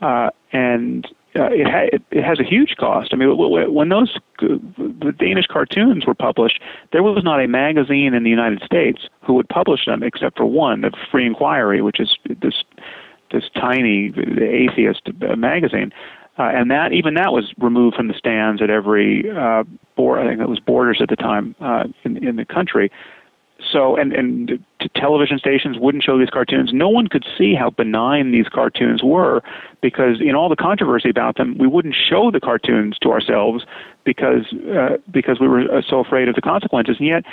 uh, and uh, it, ha- it, has a huge cost. I mean, when those the Danish cartoons were published, there was not a magazine in the United States who would publish them except for one, the Free Inquiry, which is this this tiny atheist uh, magazine. Uh, and that even that was removed from the stands at every uh, board. I think it was Borders at the time uh, in in the country so and and television stations wouldn't show these cartoons. No one could see how benign these cartoons were because in all the controversy about them, we wouldn't show the cartoons to ourselves because uh, because we were uh, so afraid of the consequences. And yet,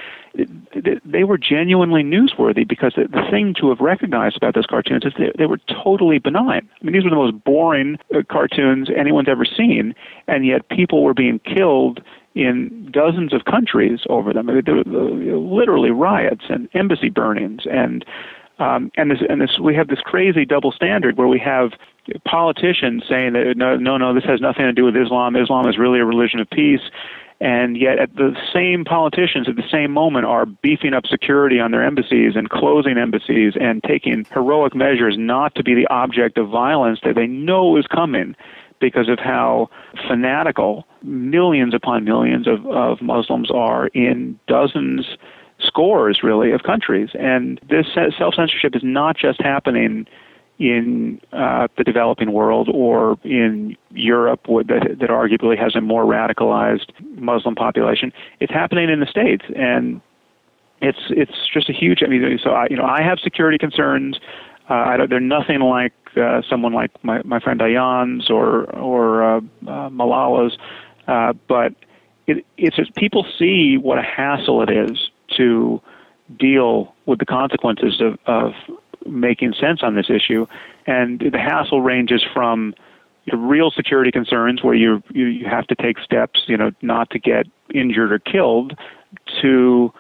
they were genuinely newsworthy because the, thing to have recognized about those cartoons is they, they were totally benign. I mean, these were the most boring uh, cartoons anyone's ever seen, and yet people were being killed in dozens of countries over them. There were literally riots and embassy burnings and um, and this and this we have this crazy double standard where we have politicians saying that no no no this has nothing to do with Islam. Islam is really a religion of peace. And yet, at the same politicians at the same moment are beefing up security on their embassies and closing embassies and taking heroic measures not to be the object of violence that they know is coming because of how fanatical millions upon millions of, of Muslims are in dozens, scores really, of countries. And this self censorship is not just happening in uh, the developing world or in Europe that, that arguably has a more radicalized Muslim population. It's happening in the States. And it's it's just a huge. I mean, so I, you know, I have security concerns. Uh, I don't, they're nothing like uh, someone like my, my friend Ayaan's or or uh, uh, Malala's, uh, but it, it's just people see what a hassle it is to deal with the consequences of, of making sense on this issue, and the hassle ranges from real security concerns where you, you you have to take steps, you know, not to get injured or killed, to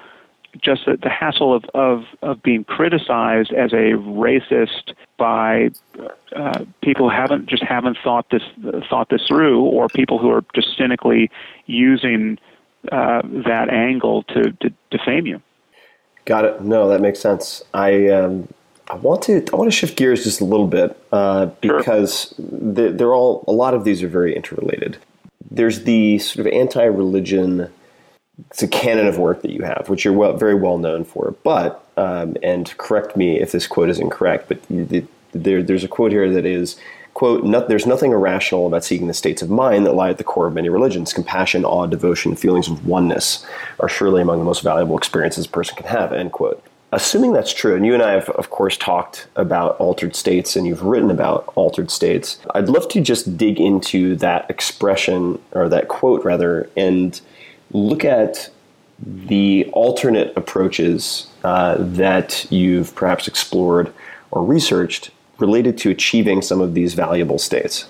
just the, the hassle of, of, of being criticized as a racist by uh, people who haven't just haven't thought this thought this through, or people who are just cynically using uh, that angle to, to defame you.
Got it. No, that makes sense. I um, I want to I want to shift gears just a little bit uh, because sure. they're all a lot of these are very interrelated. There's the sort of anti-religion it's a canon of work that you have, which you're well, very well known for. But um, and correct me if this quote is incorrect, but the, there, there's a quote here that is quote, "No- there's nothing irrational about seeking the states of mind that lie at the core of many religions. Compassion, awe, devotion, feelings of oneness are surely among the most valuable experiences a person can have, end quote. Assuming that's true, and you and I have, of course, talked about altered states and you've written about altered states, I'd love to just dig into that expression, or that quote rather, and look at the alternate approaches uh, that you've perhaps explored or researched related to achieving some of these valuable states.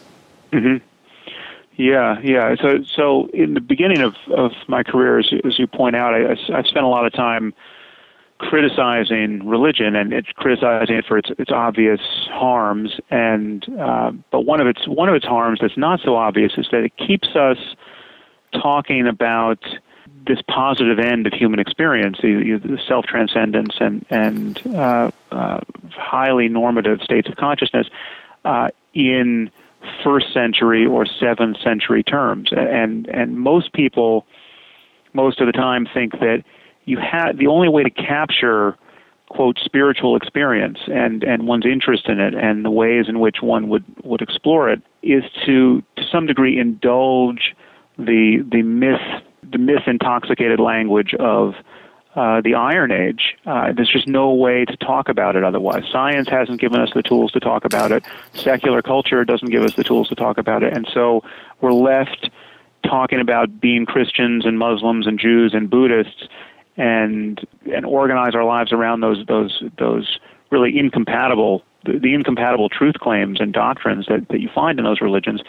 Yeah, yeah. So, so in the beginning of, of my career, as, as you point out, I, I spent a lot of time criticizing religion and it's criticizing it for its its obvious harms. And uh, but one of its one of its harms that's not so obvious is that it keeps us talking about this positive end of human experience, the, the self transcendence and and uh, uh, highly normative states of consciousness, uh, in first century or seventh century terms, and and most people, most of the time, think that you had the only way to capture quote spiritual experience and and one's interest in it and the ways in which one would would explore it is to to some degree indulge the the myth the myth intoxicated language of uh, the Iron Age. Uh, there's just no way to talk about it otherwise. Science hasn't given us the tools to talk about it. Secular culture doesn't give us the tools to talk about it, and so we're left talking about being Christians and Muslims and Jews and Buddhists, and and organize our lives around those those those really incompatible the, the incompatible truth claims and doctrines that, that you find in those religions.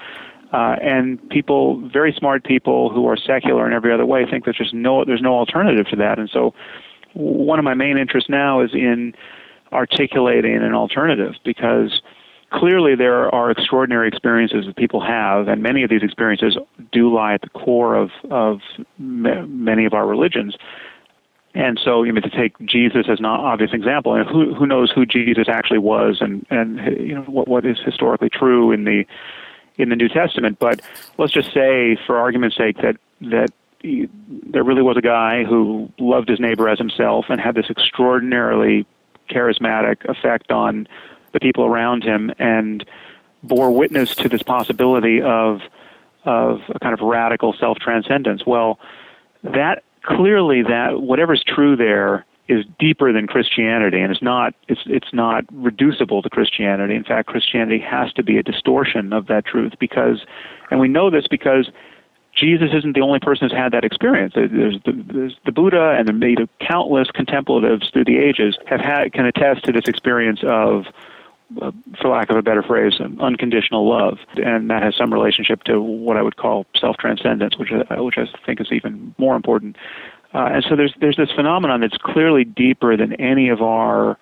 Uh, and people, very smart people who are secular in every other way, think that there's no there's no alternative to that. And so, one of my main interests now is in articulating an alternative because clearly there are extraordinary experiences that people have, and many of these experiences do lie at the core of of many of our religions. And so, you know, to take Jesus as an obvious example, and who who knows who Jesus actually was, and and you know what what is historically true in the in the New Testament. But let's just say, for argument's sake, that that he, there really was a guy who loved his neighbor as himself and had this extraordinarily charismatic effect on the people around him, and bore witness to this possibility of of a kind of radical self transcendence. Well, that clearly that whatever's true there is deeper than Christianity, and it's not it's it's not reducible to Christianity. In fact, Christianity has to be a distortion of that truth because, and we know this because Jesus isn't the only person who's had that experience. There's the, there's the Buddha and the you know, countless contemplatives through the ages have had can attest to this experience of uh, for lack of a better phrase, unconditional love, and that has some relationship to what I would call self-transcendence, which uh, which I think is even more important. Uh, and so there's there's this phenomenon that's clearly deeper than any of our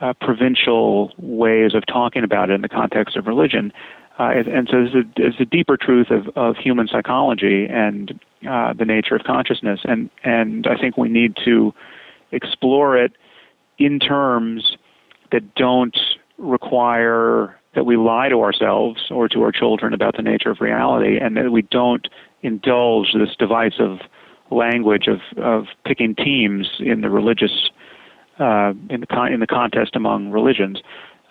uh, provincial ways of talking about it in the context of religion. Uh, and, so there's a, a deeper truth of, of human psychology and uh, the nature of consciousness, and and I think we need to explore it in terms that don't require that we lie to ourselves or to our children about the nature of reality, and that we don't indulge this divisive language of, of picking teams in the religious uh, in the con- in the contest among religions.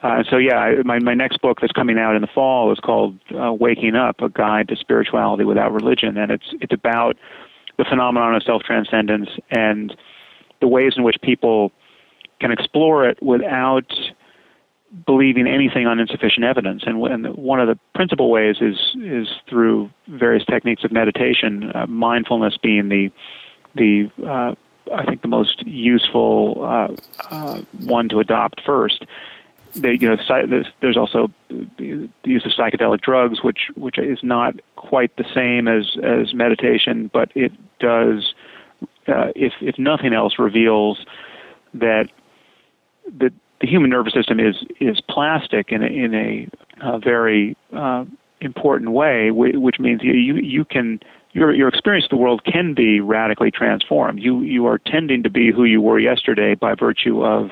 Uh, so yeah, my my next book that's coming out in the fall is called uh, "Waking Up: A Guide to Spirituality Without Religion," and it's it's about the phenomenon of self transcendence and the ways in which people can explore it without believing anything on insufficient evidence. And, and one of the principal ways is is through various techniques of meditation, uh, mindfulness being the the uh, I think the most useful uh, uh, one to adopt first. They, you know, there's, also the use of psychedelic drugs, which which is not quite the same as as meditation, but it does, uh, if if nothing else, reveals that that the human nervous system is is plastic in a, in a, a very uh, important way, which means you you can your your experience of the world can be radically transformed. You you are tending to be who you were yesterday by virtue of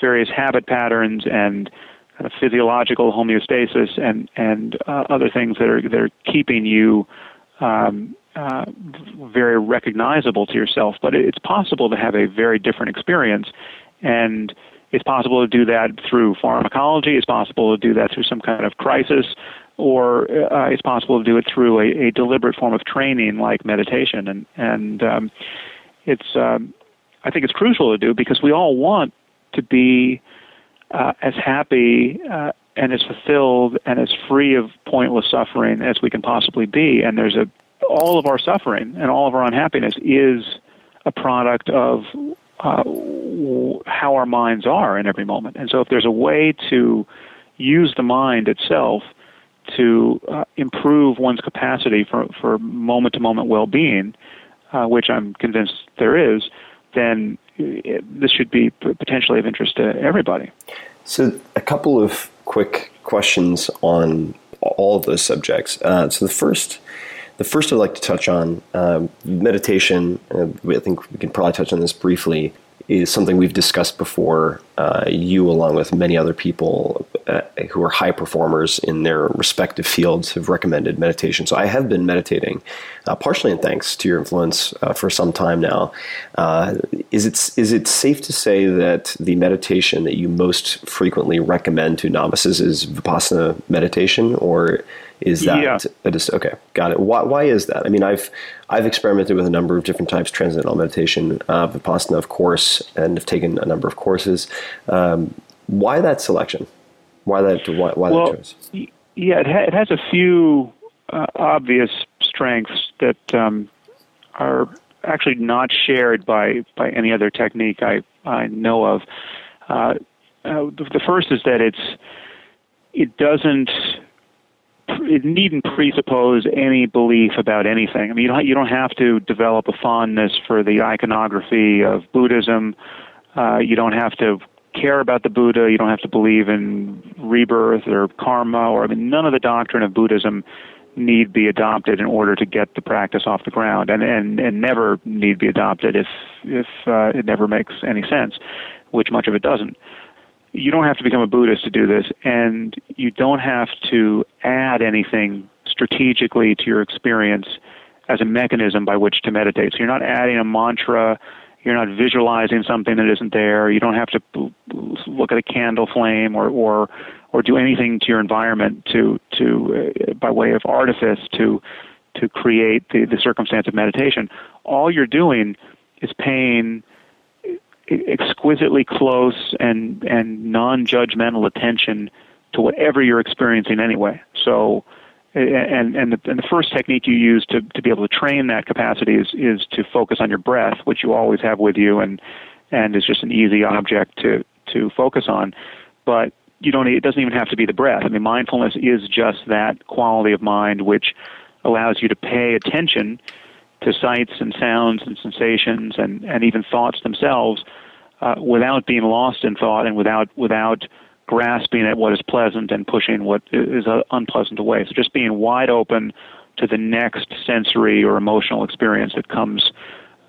various habit patterns and kind of physiological homeostasis and and uh, other things that are that are keeping you um, uh, very recognizable to yourself. But it's possible to have a very different experience, and It's possible to do that through pharmacology. It's possible to do that through some kind of crisis, or uh, it's possible to do it through a, a deliberate form of training like meditation. And and um, it's um, I think it's crucial to do because we all want to be uh, as happy uh, and as fulfilled and as free of pointless suffering as we can possibly be. And there's a all of our suffering and all of our unhappiness is a product of uh, how our minds are in every moment. And so, if there's a way to use the mind itself to uh, improve one's capacity for, for moment to moment well being, uh, which I'm convinced there is, then it, this should be potentially of interest to everybody.
So, a couple of quick questions on all of those subjects. Uh, so, the first the first I'd like to touch on um, meditation. Uh, I think we can probably touch on this briefly. Is something we've discussed before. Uh, you, along with many other people uh, who are high performers in their respective fields, have recommended meditation. So I have been meditating, uh, partially in thanks to your influence uh, for some time now. Uh, is it is it safe to say that the meditation that you most frequently recommend to novices is vipassana meditation, or is that
yeah.
a dis- okay? Got it. Why, why is that? I mean, I've I've experimented with a number of different types of transcendental meditation, uh, vipassana, of course, and have taken a number of courses. Um, why that selection? Why that? Why, why
well,
that choice?
Yeah, it, ha- it has a few uh, obvious strengths that um, are actually not shared by by any other technique I I know of. Uh, uh, the, the first is that it's it doesn't it needn't presuppose any belief about anything. I mean, you don't, you don't have to develop a fondness for the iconography of Buddhism. Uh, you don't have to care about the Buddha. You don't have to believe in rebirth or karma, or I mean, none of the doctrine of Buddhism need be adopted in order to get the practice off the ground, and and and never need be adopted if if uh, it never makes any sense, which much of it doesn't you don't have to become a Buddhist to do this, and you don't have to add anything strategically to your experience as a mechanism by which to meditate. So you're not adding a mantra, you're not visualizing something that isn't there. You don't have to look at a candle flame or or or do anything to your environment to to uh, by way of artifice to to create the, the circumstance of meditation. All you're doing is paying exquisitely close and and non-judgmental attention to whatever you're experiencing anyway. So, and and the, and the first technique you use to to be able to train that capacity is is to focus on your breath, which you always have with you, and and is just an easy object to to focus on. But you don't. It doesn't even have to be the breath. I mean, mindfulness is just that quality of mind which allows you to pay attention to sights and sounds and sensations and, and even thoughts themselves uh, without being lost in thought and without without grasping at what is pleasant and pushing what is unpleasant away. So just being wide open to the next sensory or emotional experience that comes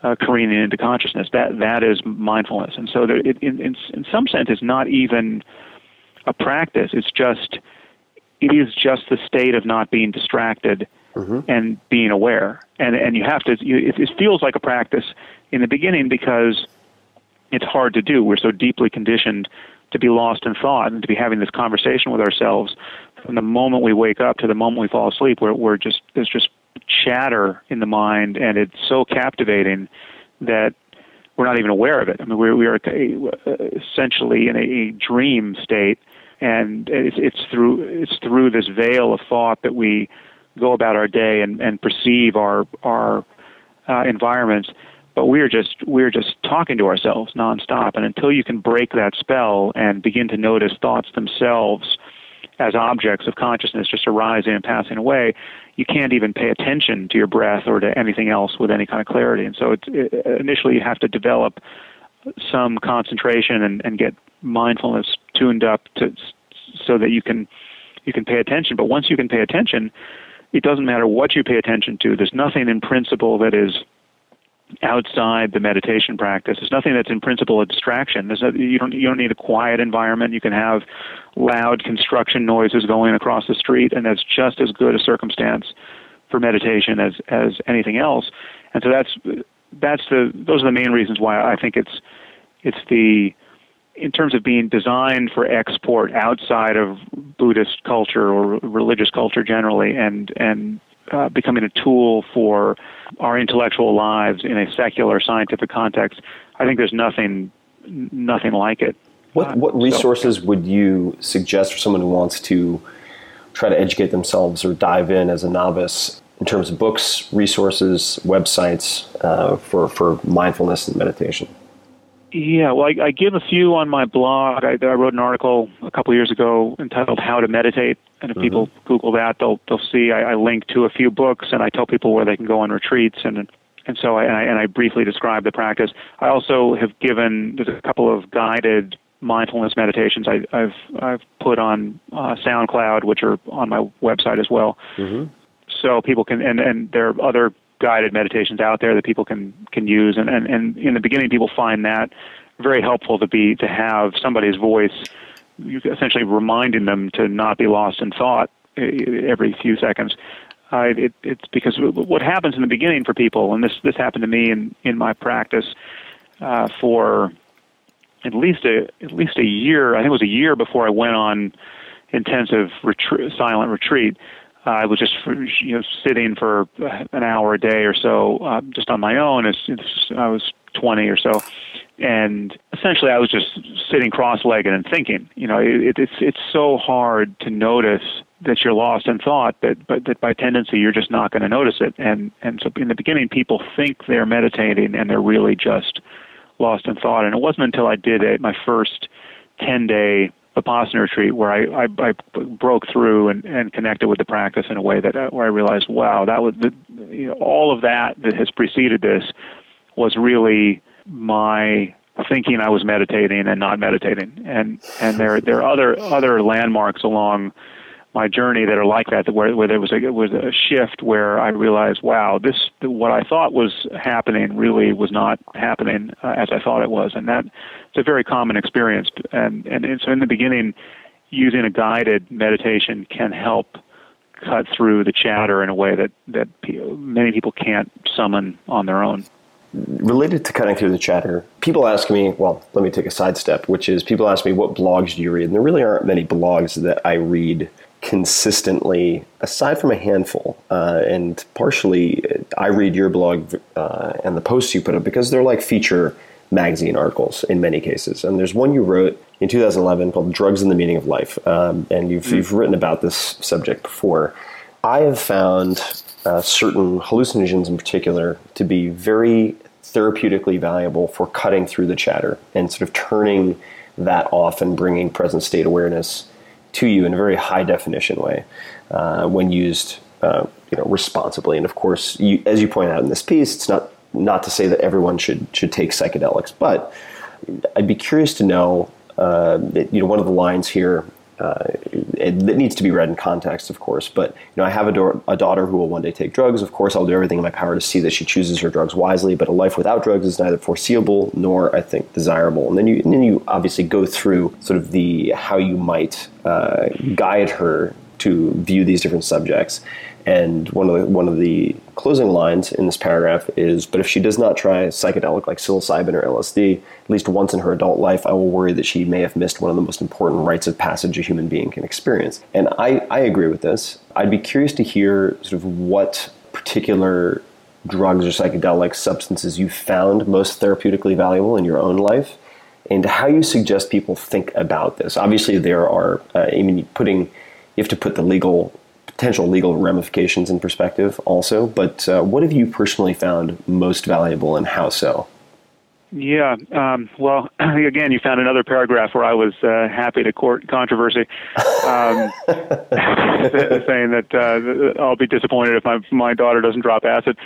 uh, careening into consciousness. That that is mindfulness. And so there, it, in, in in some sense, it's not even a practice. It's just it is just the state of not being distracted mm-hmm. and being aware. And and you have to. You, it, it feels like a practice in the beginning because it's hard to do. We're so deeply conditioned to be lost in thought and to be having this conversation with ourselves from the moment we wake up to the moment we fall asleep. We're, we're just there's just chatter in the mind, and it's so captivating that we're not even aware of it. I mean, we're, we are essentially in a, a dream state, and it's, it's through it's through this veil of thought that we go about our day and, and perceive our our uh, environments. But we're just we're just talking to ourselves nonstop, and until you can break that spell and begin to notice thoughts themselves as objects of consciousness just arising and passing away, you can't even pay attention to your breath or to anything else with any kind of clarity. And so, it, initially, you have to develop some concentration and, and get mindfulness tuned up to so that you can you can pay attention. But once you can pay attention, it doesn't matter what you pay attention to. There's nothing in principle that is outside the meditation practice. There's nothing that's in principle a distraction. There's no, you don't you don't need a quiet environment. You can have loud construction noises going across the street, and that's just as good a circumstance for meditation as as anything else. And so that's that's the those are the main reasons why I think it's it's the in terms of being designed for export outside of Buddhist culture or religious culture generally, and and uh, becoming a tool for our intellectual lives in a secular scientific context, I think there's nothing nothing like it.
What what resources so, would you suggest for someone who wants to try to educate themselves or dive in as a novice in terms of books, resources, websites uh, for for mindfulness and meditation?
Yeah, well, I, I give a few on my blog. I, I wrote an article a couple years ago entitled "How to Meditate," and if mm-hmm. people Google that, they'll they'll see I, I link to a few books, and I tell people where they can go on retreats, and and so I, and I and I briefly describe the practice. I also have given there's a couple of guided mindfulness meditations I, have I've put on uh, SoundCloud, which are on my website as well. Mm-hmm. So people can and and there are other guided meditations out there that people can can use. And, and, and in the beginning people find that very helpful to be to have somebody's voice essentially reminding them to not be lost in thought every few seconds. Uh, it, it's because what happens in the beginning for people and this this happened to me in in my practice uh, for at least a at least a year I think it was a year before I went on intensive retreat, silent retreat I was just you know sitting for an hour a day or so uh, just on my own. As, as I was 20 or so, and essentially I was just sitting cross-legged and thinking. You know, it, it's it's so hard to notice that you're lost in thought that but that by tendency you're just not going to notice it. And and so in the beginning people think they're meditating and they're really just lost in thought. And it wasn't until I did it my first 10 day Vipassana retreat where I, I, I broke through and, and connected with the practice in a way that uh, where I realized, wow, that was the, you know, all of that that has preceded this was really my thinking I was meditating and not meditating, and and there there are other other landmarks along my journey that are like that, where, where there was a was a shift where I realized, wow, this what I thought was happening really was not happening uh, as I thought it was, and that it's a very common experience. And, and and so in the beginning, using a guided meditation can help cut through the chatter in a way that that many people can't summon on their own
related to cutting through the chatter, people ask me, well, let me take a sidestep, which is people ask me, what blogs do you read? And there really aren't many blogs that I read consistently, aside from a handful. Uh, and partially, I read your blog uh, and the posts you put up because they're like feature magazine articles in many cases. And there's one you wrote in 2011 called Drugs and the Meaning of Life. Um, and you've, mm. you've written about this subject before. I have found uh, certain hallucinogens in particular to be very therapeutically valuable for cutting through the chatter and sort of turning that off and bringing present state awareness to you in a very high definition way uh, when used uh, you know responsibly. And of course, you, as you point out in this piece, it's not not to say that everyone should should take psychedelics, but I'd be curious to know. Uh, that, you know, one of the lines here uh, it, it, needs to be read in context, of course. But you know, I have a, do- a, daughter who will one day take drugs. Of course, I'll do everything in my power to see that she chooses her drugs wisely. But a life without drugs is neither foreseeable nor, I think, desirable. And then you, and then you obviously go through sort of the how you might uh, guide her to view these different subjects. And one of the one of the closing lines in this paragraph is, "But if she does not try psychedelic like psilocybin or LSD at least once in her adult life, I will worry that she may have missed one of the most important rites of passage a human being can experience." And I, I agree with this. I'd be curious to hear sort of what particular drugs or psychedelic substances you found most therapeutically valuable in your own life, and how you suggest people think about this. Obviously, there are. Uh, I mean, putting you have to put the legal potential legal ramifications in perspective also. But uh, what have you personally found most valuable and how so?
Yeah, um, well, again, you found another paragraph where I was uh, happy to court controversy, um, saying that uh, I'll be disappointed if my my daughter doesn't drop acid.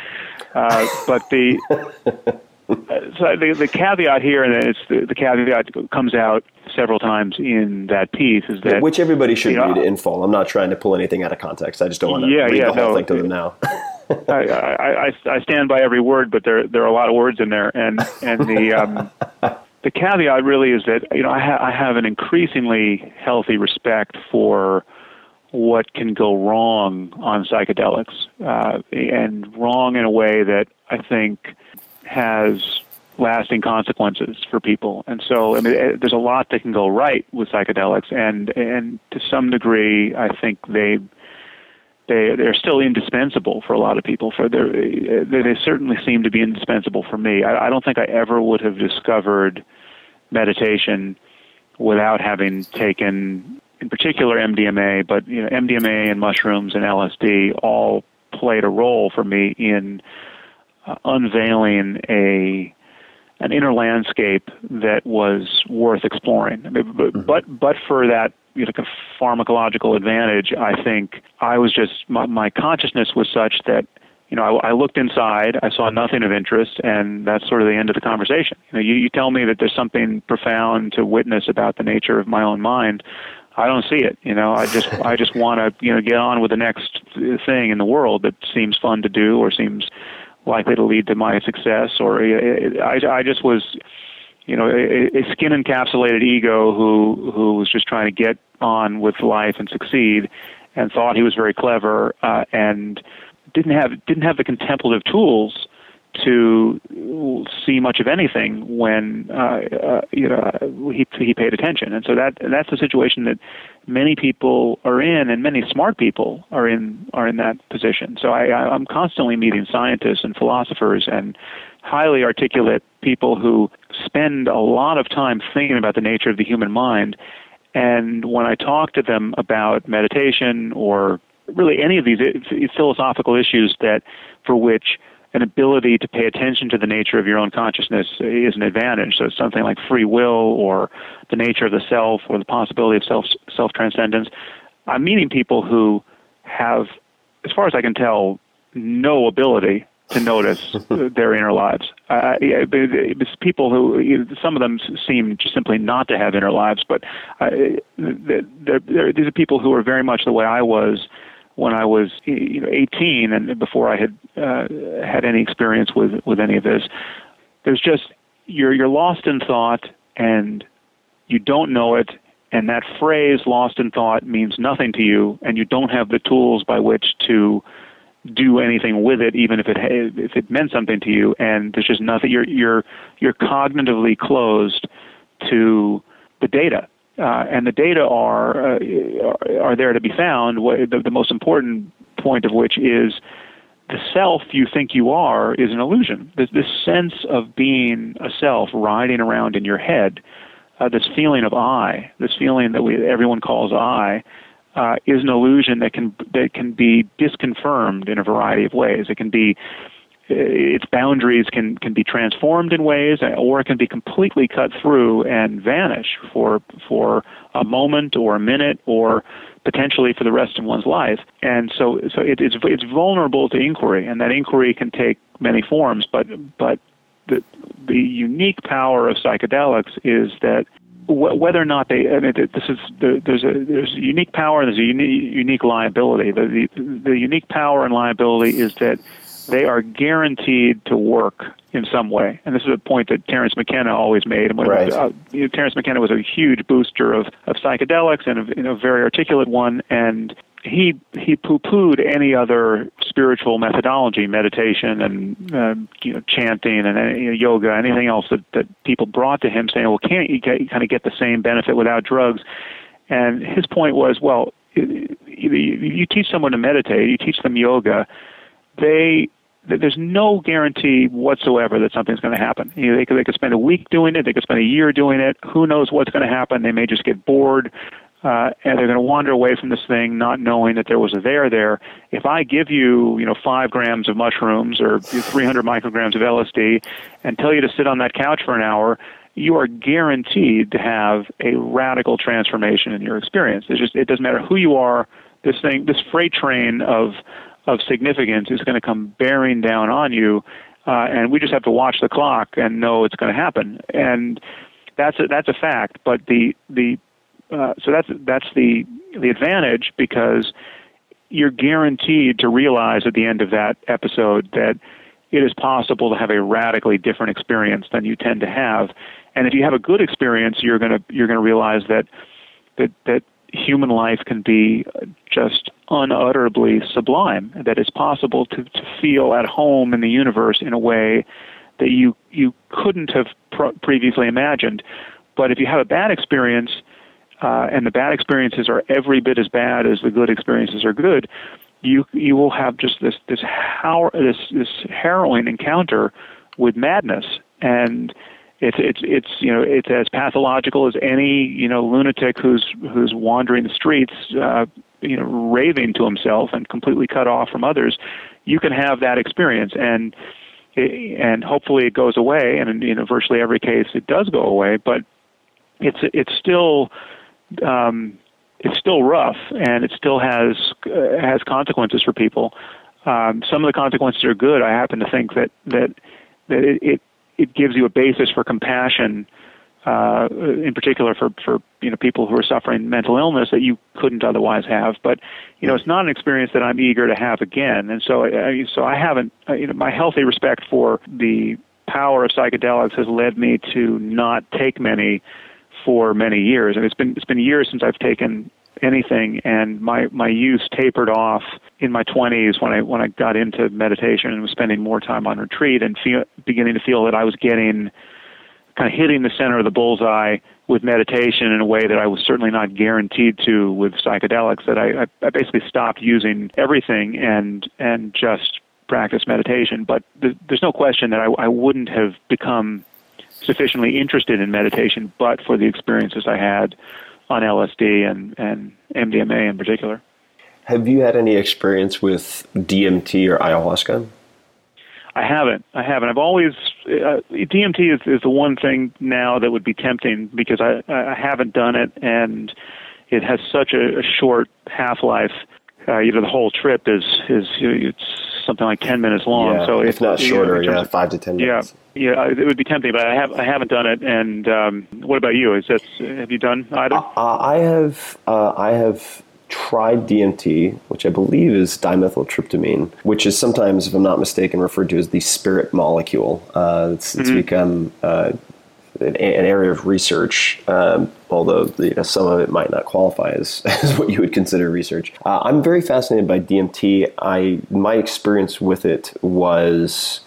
Uh, but the so the, the caveat here, and it's the, the caveat comes out several times in that piece, is that
which everybody should you know, read in full. I'm not trying to pull anything out of context. I just don't want to yeah, read yeah, the whole no, thing to them now.
I, I, I stand by every word, but there there are a lot of words in there, and and the um, the caveat really is that you know I, ha- I have an increasingly healthy respect for what can go wrong on psychedelics, uh, and wrong in a way that I think has lasting consequences for people. And so, I mean, eh, there's a lot that can go right with psychedelics, and and to some degree, I think they they they're still indispensable for a lot of people. For their they, they certainly seem to be indispensable for me. I, I don't think I ever would have discovered meditation without having taken, in particular, MDMA, but you know, MDMA and mushrooms and LSD all played a role for me in unveiling a an inner landscape that was worth exploring. I mean, but, mm-hmm. but but for that you know, pharmacological advantage, I think I was just my, my consciousness was such that you know I, I looked inside, I saw nothing of interest, and that's sort of the end of the conversation. You know, you, you tell me that there's something profound to witness about the nature of my own mind. I don't see it. You know, I just I just want to you know get on with the next thing in the world that seems fun to do or seems likely to lead to my success. Or I I just was you know a, a skin encapsulated ego who who was just trying to get on with life and succeed, and thought he was very clever uh, and didn't have didn't have the contemplative tools to see much of anything when uh, uh, you know he he paid attention, and so that that's the situation that many people are in, and many smart people are in are in that position. So I, I'm constantly meeting scientists and philosophers and highly articulate people who spend a lot of time thinking about the nature of the human mind. And when I talk to them about meditation or really any of these eh, philosophical issues that for which an ability to pay attention to the nature of your own consciousness is an advantage. So something like free will or the nature of the self or the possibility of self self transcendence. I'm meeting people who have, as far as I can tell, no ability to notice their inner lives. Uh, it's people who, some of them seem simply not to have inner lives, but uh, they're, they're, these are people who are very much the way I was when I was you know 18 and before I had uh, had any experience with with any of this. There's just you're you're lost in thought and you don't know it. And that phrase lost in thought means nothing to you. And you don't have the tools by which to do anything with it even if it if it meant something to you. And there's just nothing you're you're you're cognitively closed to the data uh, and the data are uh, are there to be found. The, the most important point of which is the self you think you are is an illusion. This, this sense of being a self riding around in your head, uh, this feeling of I, this feeling that we, everyone calls I, uh, is an illusion that can that can be disconfirmed in a variety of ways. It can be Uh, its boundaries can, can be transformed in ways, uh, or it can be completely cut through and vanish for for a moment or a minute or potentially for the rest of one's life. And so, so it, it's it's vulnerable to inquiry, and that inquiry can take many forms. But but the the unique power of psychedelics is that whether or not they, I mean, this is there's a there's a unique power, and there's a unique, unique liability. The, the the unique power and liability is that they are guaranteed to work in some way. And this is a point that Terence McKenna always made. When,
right.
uh, you know, Terence McKenna was a huge booster of, of psychedelics and a you know, very articulate one. And he he poo-pooed any other spiritual methodology, meditation and uh, you know chanting and uh, you know, yoga, anything else that that people brought to him, saying, "Well, can't you, get, you kind of get the same benefit without drugs?" And his point was, "Well, you, you teach someone to meditate, you teach them yoga, they there's no guarantee whatsoever that something's going to happen. You know, they could they could spend a week doing it, they could spend a year doing it. Who knows what's going to happen? They may just get bored, uh, and they're going to wander away from this thing, not knowing that there was a there there. If I give you, you know, five grams of mushrooms or 300 micrograms of LSD, and tell you to sit on that couch for an hour, you are guaranteed to have a radical transformation in your experience. It's just it doesn't matter who you are. This thing, this freight train of of significance is going to come bearing down on you, uh, and we just have to watch the clock and know it's going to happen. And that's a, that's a fact. But the the uh, so that's that's the the advantage because you're guaranteed to realize at the end of that episode that it is possible to have a radically different experience than you tend to have. And if you have a good experience, you're going to you're to realize that that that human life can be just unutterably sublime, that it's possible to, to feel at home in the universe in a way that you you couldn't have pr- previously imagined. But if you have a bad experience, uh, and the bad experiences are every bit as bad as the good experiences are good, you you will have just this this how this this harrowing encounter with madness and it's it's it's you know it's as pathological as any you know lunatic who's who's wandering the streets uh, you know raving to himself and completely cut off from others you can have that experience and and hopefully it goes away and in you know virtually every case it does go away but it's it's still um, it's still rough and it still has uh, has consequences for people. Um, some of the consequences are good. I happen to think that that that it it, it gives you a basis for compassion, uh, in particular for for you know people who are suffering mental illness that you couldn't otherwise have. But you know it's not an experience that I'm eager to have again. And so I, so I haven't uh, you know my healthy respect for the power of psychedelics has led me to not take many for many years, and it's been it's been years since I've taken anything, and my my use tapered off in my 20s when I when I got into meditation and was spending more time on retreat and feel, beginning to feel that I was getting kind of hitting the center of the bullseye with meditation in a way that I was certainly not guaranteed to with psychedelics. That I, I, I basically stopped using everything and and just practice meditation. But th- there's no question that I, I wouldn't have become sufficiently interested in meditation, but for the experiences I had on LSD and, and MDMA in particular.
Have you had any experience with DMT or ayahuasca?
I haven't. I haven't. I've always uh, DMT is, is the one thing now that would be tempting because I I haven't done it and it has such a, a short half life. Uh, you know, the whole trip is is you know, it's something like ten minutes long.
Yeah,
so
if not shorter, yeah,
of,
five to ten
minutes. Yeah, yeah, it would be tempting, but I have I haven't done it. And um, what about you? Is that have you done either?
Uh, I have. Uh, I have tried DMT, which I believe is dimethyltryptamine, which is sometimes, if I'm not mistaken, referred to as the spirit molecule. Uh, it's, it's mm-hmm. become uh, an, an area of research, um, although you know, some of it might not qualify as, as what you would consider research. Uh, I'm very fascinated by DMT. I my experience with it was.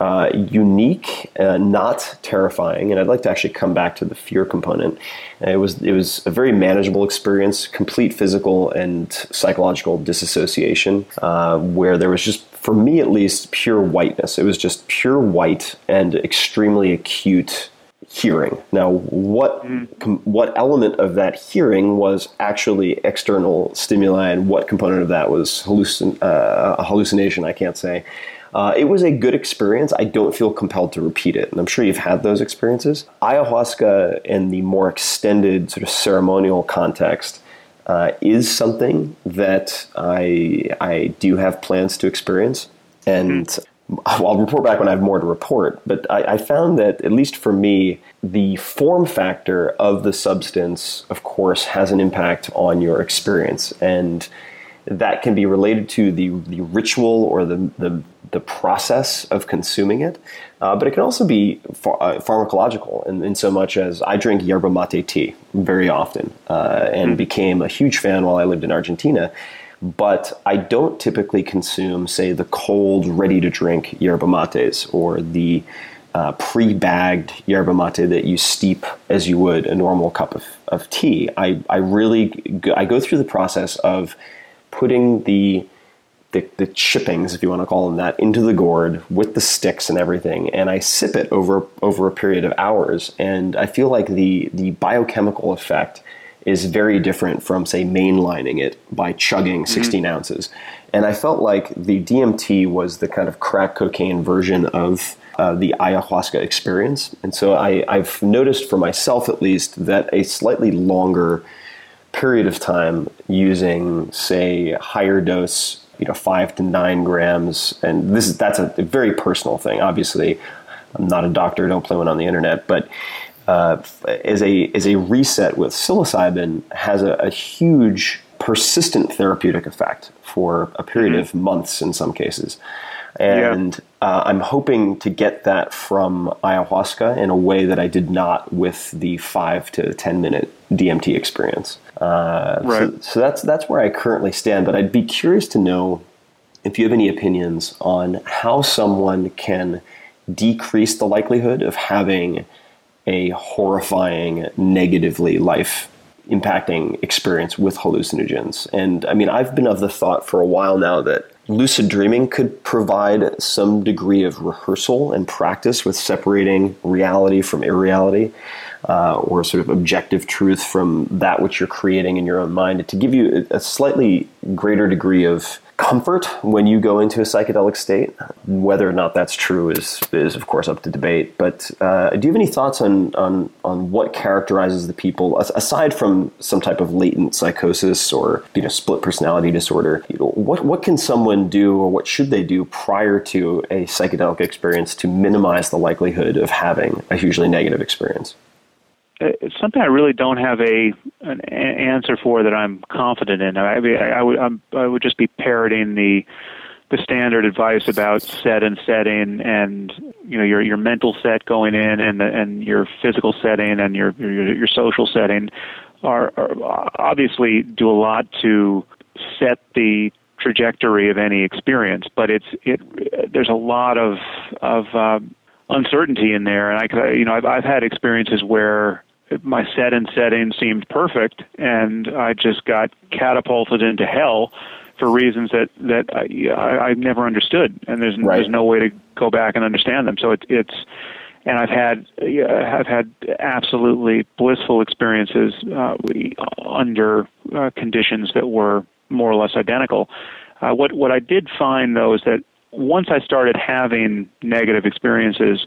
Uh, unique, uh, not terrifying, and I'd like to actually come back to the fear component. it was it was a very manageable experience, complete physical and psychological disassociation, uh, where there was just for me at least, pure whiteness. It was just pure white and extremely acute hearing. Now, what com- what element of that hearing was actually external stimuli, and what component of that was hallucin- uh, a hallucination? I can't say. Uh, it was a good experience. I don't feel compelled to repeat it, and I'm sure you've had those experiences. Ayahuasca, in the more extended sort of ceremonial context, uh, is something that I I do have plans to experience, and I'll report back when I have more to report. But I, I, found that at least for me, the form factor of the substance, of course, has an impact on your experience, and that can be related to the the ritual or the the, the process of consuming it. Uh, but it can also be uh, pharmacological in, in, so much as I drink yerba mate tea very often uh, and mm. became a huge fan while I lived in Argentina. But I don't typically consume, say, the cold, ready to drink yerba mates or the uh, pre-bagged yerba mate that you steep as you would a normal cup of, of tea. I, I really go, I go through the process of putting the the, the chippings, if you want to call them that, into the gourd with the sticks and everything, and I sip it over over a period of hours, and I feel like the the biochemical effect is very different from say mainlining it by chugging mm-hmm. 16 mm-hmm. ounces, and I felt like the DMT was the kind of crack cocaine version of uh, the ayahuasca experience, and so I, I've noticed for myself at least that a slightly longer period of time using say higher dose you know five to nine grams, and this is that's a, a very personal thing. Obviously, I'm not a doctor. Don't play one on the internet, but uh, as a as a reset with psilocybin has a, a huge persistent therapeutic effect for a period mm-hmm. of months in some cases. And yeah. uh, I'm hoping to get that from ayahuasca in a way that I did not with the five to 10 minute DMT experience. Uh, right. So, so, that's that's where I currently stand. But I'd be curious to know if you have any opinions on how someone can decrease the likelihood of having a horrifying, negatively life impacting experience with hallucinogens. And I mean, I've been of the thought for a while now that lucid dreaming could provide some degree of rehearsal and practice with separating reality from irreality. Uh, or sort of objective truth from that which you're creating in your own mind to give you a slightly greater degree of comfort when you go into a psychedelic state. Whether or not that's true is is of course up to debate. But uh, do you have any thoughts on on on what characterizes the people aside from some type of latent psychosis or you know split personality disorder? You know, what what can someone do or what should they do prior to a psychedelic experience to minimize the likelihood of having a hugely negative experience?
It's something I really don't have a an answer for that I'm confident in. I I, I would I'm, I would just be parroting the the standard advice about set and setting, and you know your your mental set going in, and the, and your physical setting, and your your, your social setting are, are obviously do a lot to set the trajectory of any experience. But it's it there's a lot of of uh, uncertainty in there, and I you know I've I've had experiences where my set and setting seemed perfect, and I just got catapulted into hell for reasons that that I, I, I never understood, and there's right. there's no way to go back and understand them. So it, it's and I've had uh, I've had absolutely blissful experiences uh, under uh, conditions that were more or less identical. Uh, what what I did find though is that once I started having negative experiences,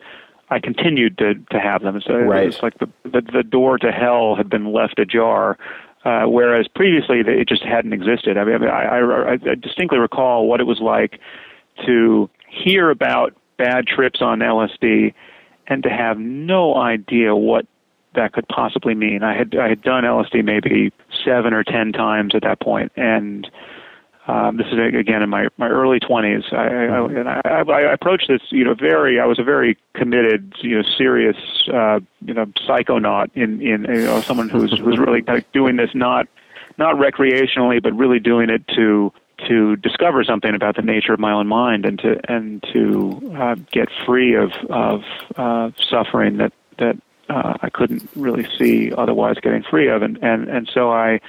I continued to to have them. So right. it's like the, the the door to hell had been left ajar. Uh, whereas previously it just hadn't existed. I mean, I, I, I distinctly recall what it was like to hear about bad trips on LSD and to have no idea what that could possibly mean. I had I had done LSD maybe seven or ten times at that point, and um, this is again in my, my early 20s. I, I, and I, I, I approached this, you know, very. I was a very committed, you know, serious, uh, you know, psychonaut in in you know someone who's who's really like doing this not not recreationally, but really doing it to to discover something about the nature of my own mind and to and to uh, get free of of uh, suffering that that uh, I couldn't really see otherwise getting free of. And and and so I,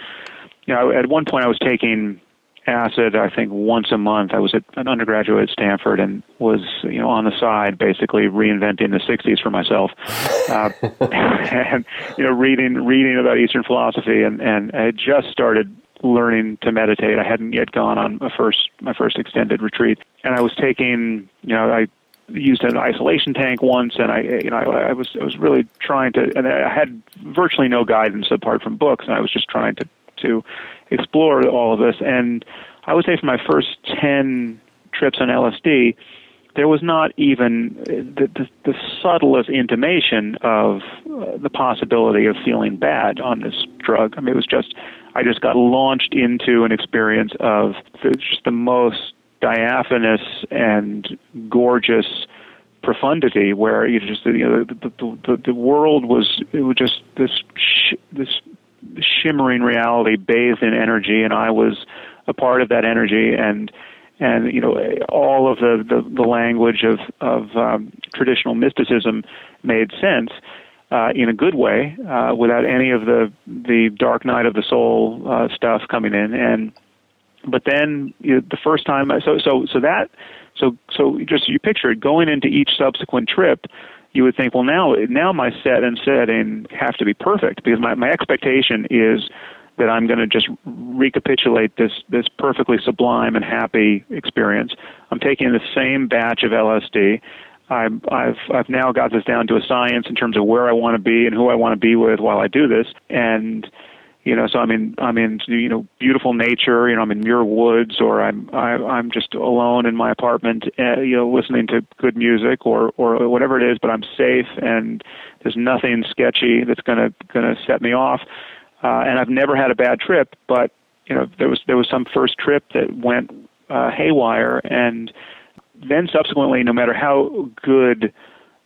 you know, at one point I was taking acid I think once a month. I was at an undergraduate at Stanford and was you know on the side basically reinventing the 60s for myself, uh, and you know reading reading about Eastern philosophy and and I had just started learning to meditate. I hadn't yet gone on my first my first extended retreat, and I was taking you know I used an isolation tank once, and I, you know, I, I was I was really trying to, and I had virtually no guidance apart from books, and I was just trying to to explore all of this. And I would say for my first 10 trips on LSD, there was not even the, the, the subtlest intimation of uh, the possibility of feeling bad on this drug. I mean, it was just, I just got launched into an experience of the, just the most diaphanous and gorgeous profundity where you just you know the the, the, the world was it was just this sh- this shimmering reality bathed in energy, and I was a part of that energy, and and you know all of the the, the language of of um, traditional mysticism made sense. Uh, in a good way, uh, without any of the the dark night of the soul uh, stuff coming in, and but then you know, the first time, so so so that so so just you picture it going into each subsequent trip you would think, well, now now my set and setting have to be perfect because my, my expectation is that I'm going to just recapitulate this this perfectly sublime and happy experience. I'm taking the same batch of LSD. I've I've I've now got this down to a science in terms of where I want to be and who I want to be with while I do this, and you know so i'm in i'm in you know beautiful nature you know i'm in muir woods or i'm I, i'm just alone in my apartment uh, you know listening to good music or or whatever it is but i'm safe and there's nothing sketchy that's going to going to set me off. Uh and i've never had a bad trip but you know there was there was some first trip that went uh haywire and then subsequently no matter how good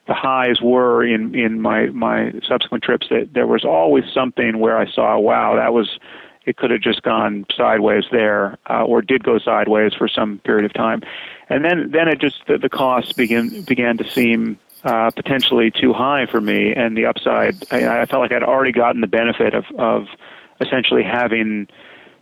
the highs were in in my my subsequent trips that there was always something where I saw wow that was it could have just gone sideways there, uh, or did go sideways for some period of time, and then then it just the, the costs began began to seem uh, potentially too high for me, and the upside I, I felt like I'd already gotten the benefit of of essentially having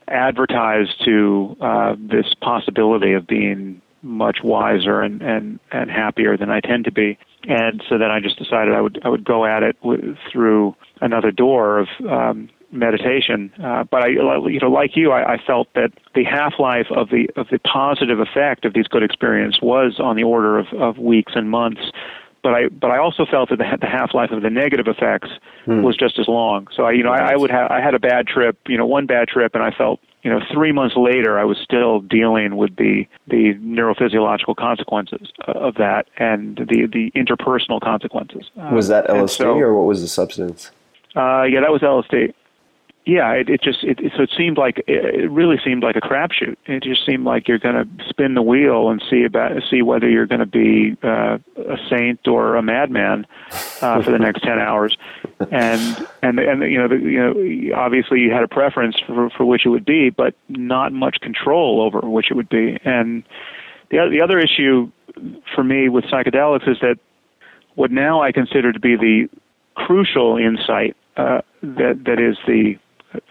advertised to uh, this possibility of being much wiser and, and, and happier than I tend to be. And so then I just decided I would I would go at it w- through another door of um, meditation. Uh, but I, you know, like you, I, I felt that the half life of the of the positive effect of these good experiences was on the order of, of weeks and months. But I but I also felt that the, the half life of the negative effects
Hmm.
was just as long. So I you know I, I would have I had a bad trip, you know, one bad trip, and I felt you know three months later I was still dealing with the the neurophysiological consequences of that and the the interpersonal consequences.
Was that LSD
so-
or what was the substance?
uh, yeah, that was LSD. Yeah, it, it just it, it so it seemed like it really seemed like a crapshoot. It just seemed like you're going to spin the wheel and see about see whether you're going to be uh, a saint or a madman uh, for the next ten hours, and and and you know the, you know obviously you had a preference for for which it would be, but not much control over which it would be. And the the other issue for me with psychedelics is that what now I consider to be the crucial insight uh, that that is the,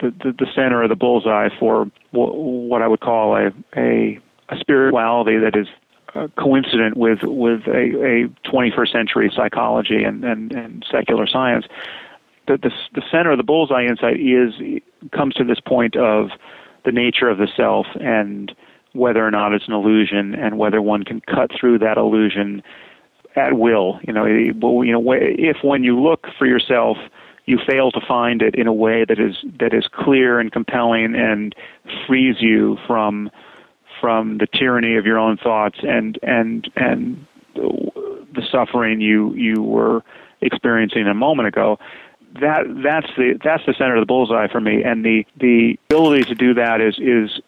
the the center of the bullseye for w- what I would call a a, a spirituality that is uh, coincident with with a, a 21st century psychology and, and, and secular science. The, the the center of the bullseye insight is comes to this point of the nature of the self and whether or not it's an illusion and whether one can cut through that illusion at will. You know, you know, if when you look for yourself, you fail to find it in a way that is that is clear and compelling and frees you from from the tyranny of your own thoughts and and and the suffering you you were experiencing a moment ago. That that's the that's the center of the bullseye for me, and the the ability to do that is is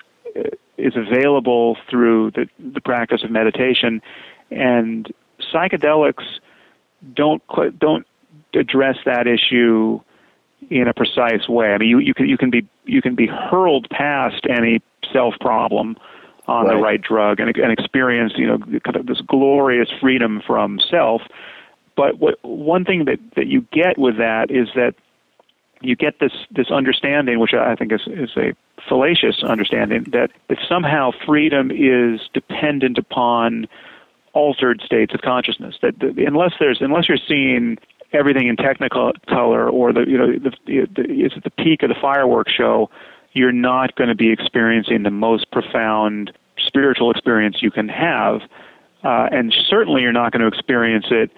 is available through the the practice of meditation, and psychedelics don't don't address that issue in a precise way. I mean, you, you can you can be you can be hurled past any self problem on the
Right.
right drug and, and experience you know kind of this glorious freedom from self. But what one thing that that you get with that is that you get this this understanding, which I think is is a fallacious understanding that that somehow freedom is dependent upon altered states of consciousness. That the, unless there's unless you're seeing everything in technical color or the you know the, the, it's at the peak of the fireworks show, you're not going to be experiencing the most profound spiritual experience you can have, uh, and certainly you're not going to experience it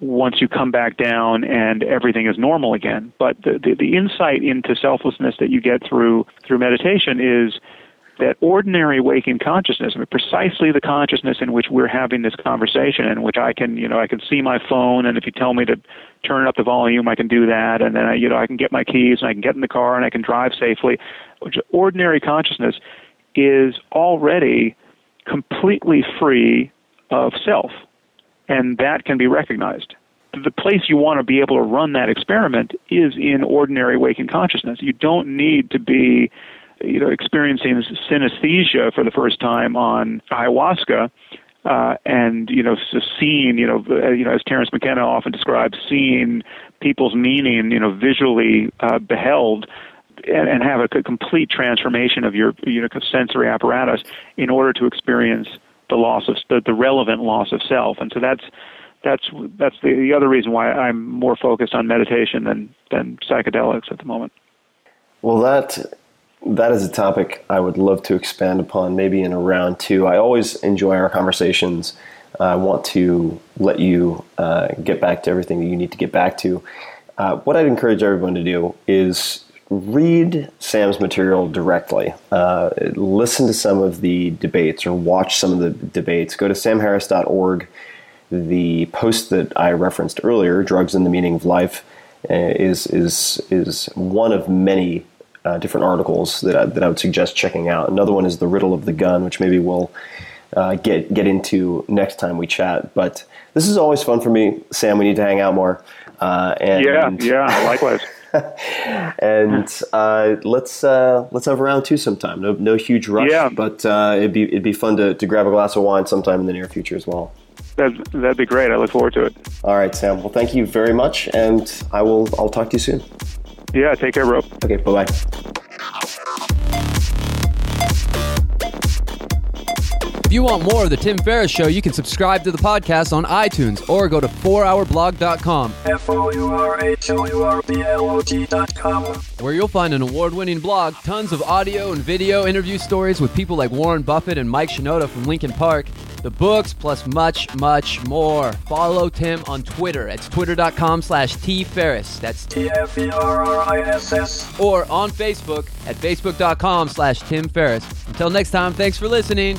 once you come back down and everything is normal again. But the, the, the insight into selflessness that you get through through meditation is that ordinary waking consciousness, I mean, precisely the consciousness in which we're having this conversation, in which I can, you know, I can see my phone, and if you tell me to turn up the volume, I can do that, and then I, you know, I can get my keys and I can get in the car and I can drive safely. Which ordinary consciousness is already completely free of self, and that can be recognized. The place you want to be able to run that experiment is in ordinary waking consciousness. You don't need to be you know, experiencing synesthesia for the first time on ayahuasca, uh, and you know, seeing, you know, uh, you know, as Terence McKenna often describes, seeing people's meaning, you know, visually uh, beheld, and, and have a complete transformation of your, you know, sensory apparatus in order to experience the loss of the, the relevant loss of self, and so that's that's that's the, the other reason why I'm more focused on meditation than than psychedelics at the moment.
Well, that that is a topic I would love to expand upon, maybe in a round two. I always enjoy our conversations. I want to let you uh, get back to everything that you need to get back to. Uh, what I'd encourage everyone to do is read Sam's material directly. Uh, listen to some of the debates or watch some of the debates. Go to samharris.org. The post that I referenced earlier, "Drugs and the Meaning of Life," uh, is is is one of many uh, different articles that I, that I would suggest checking out. Another one is "The Riddle of the Gun," which maybe we'll uh, get get into next time we chat. But this is always fun for me, Sam. We need to hang out more. Uh, and
Yeah, yeah, likewise.
and uh, let's uh, let's have a round two sometime. No, no huge rush,
Yeah.
but uh, it'd be it'd be fun to, to grab a glass of wine sometime in the near future as well.
That'd, that'd be great. I look forward to it.
All right, Sam. Well, thank you very much, and I will I'll talk to you soon.
Yeah, take care, bro.
Okay, bye bye.
If you want more of the Tim Ferriss Show, you can subscribe to the podcast on iTunes or go to 4hourblog.com, where you'll find an award-winning blog, tons of audio and video interview stories with people like Warren Buffett and Mike Shinoda from Linkin Park, the books, plus much, much more. Follow Tim on Twitter. It's twitter.com slash tferriss. That's T-F-E-R-R-I-S-S. Or on Facebook at facebook.com slash Tim Ferriss. Until next time, thanks for listening.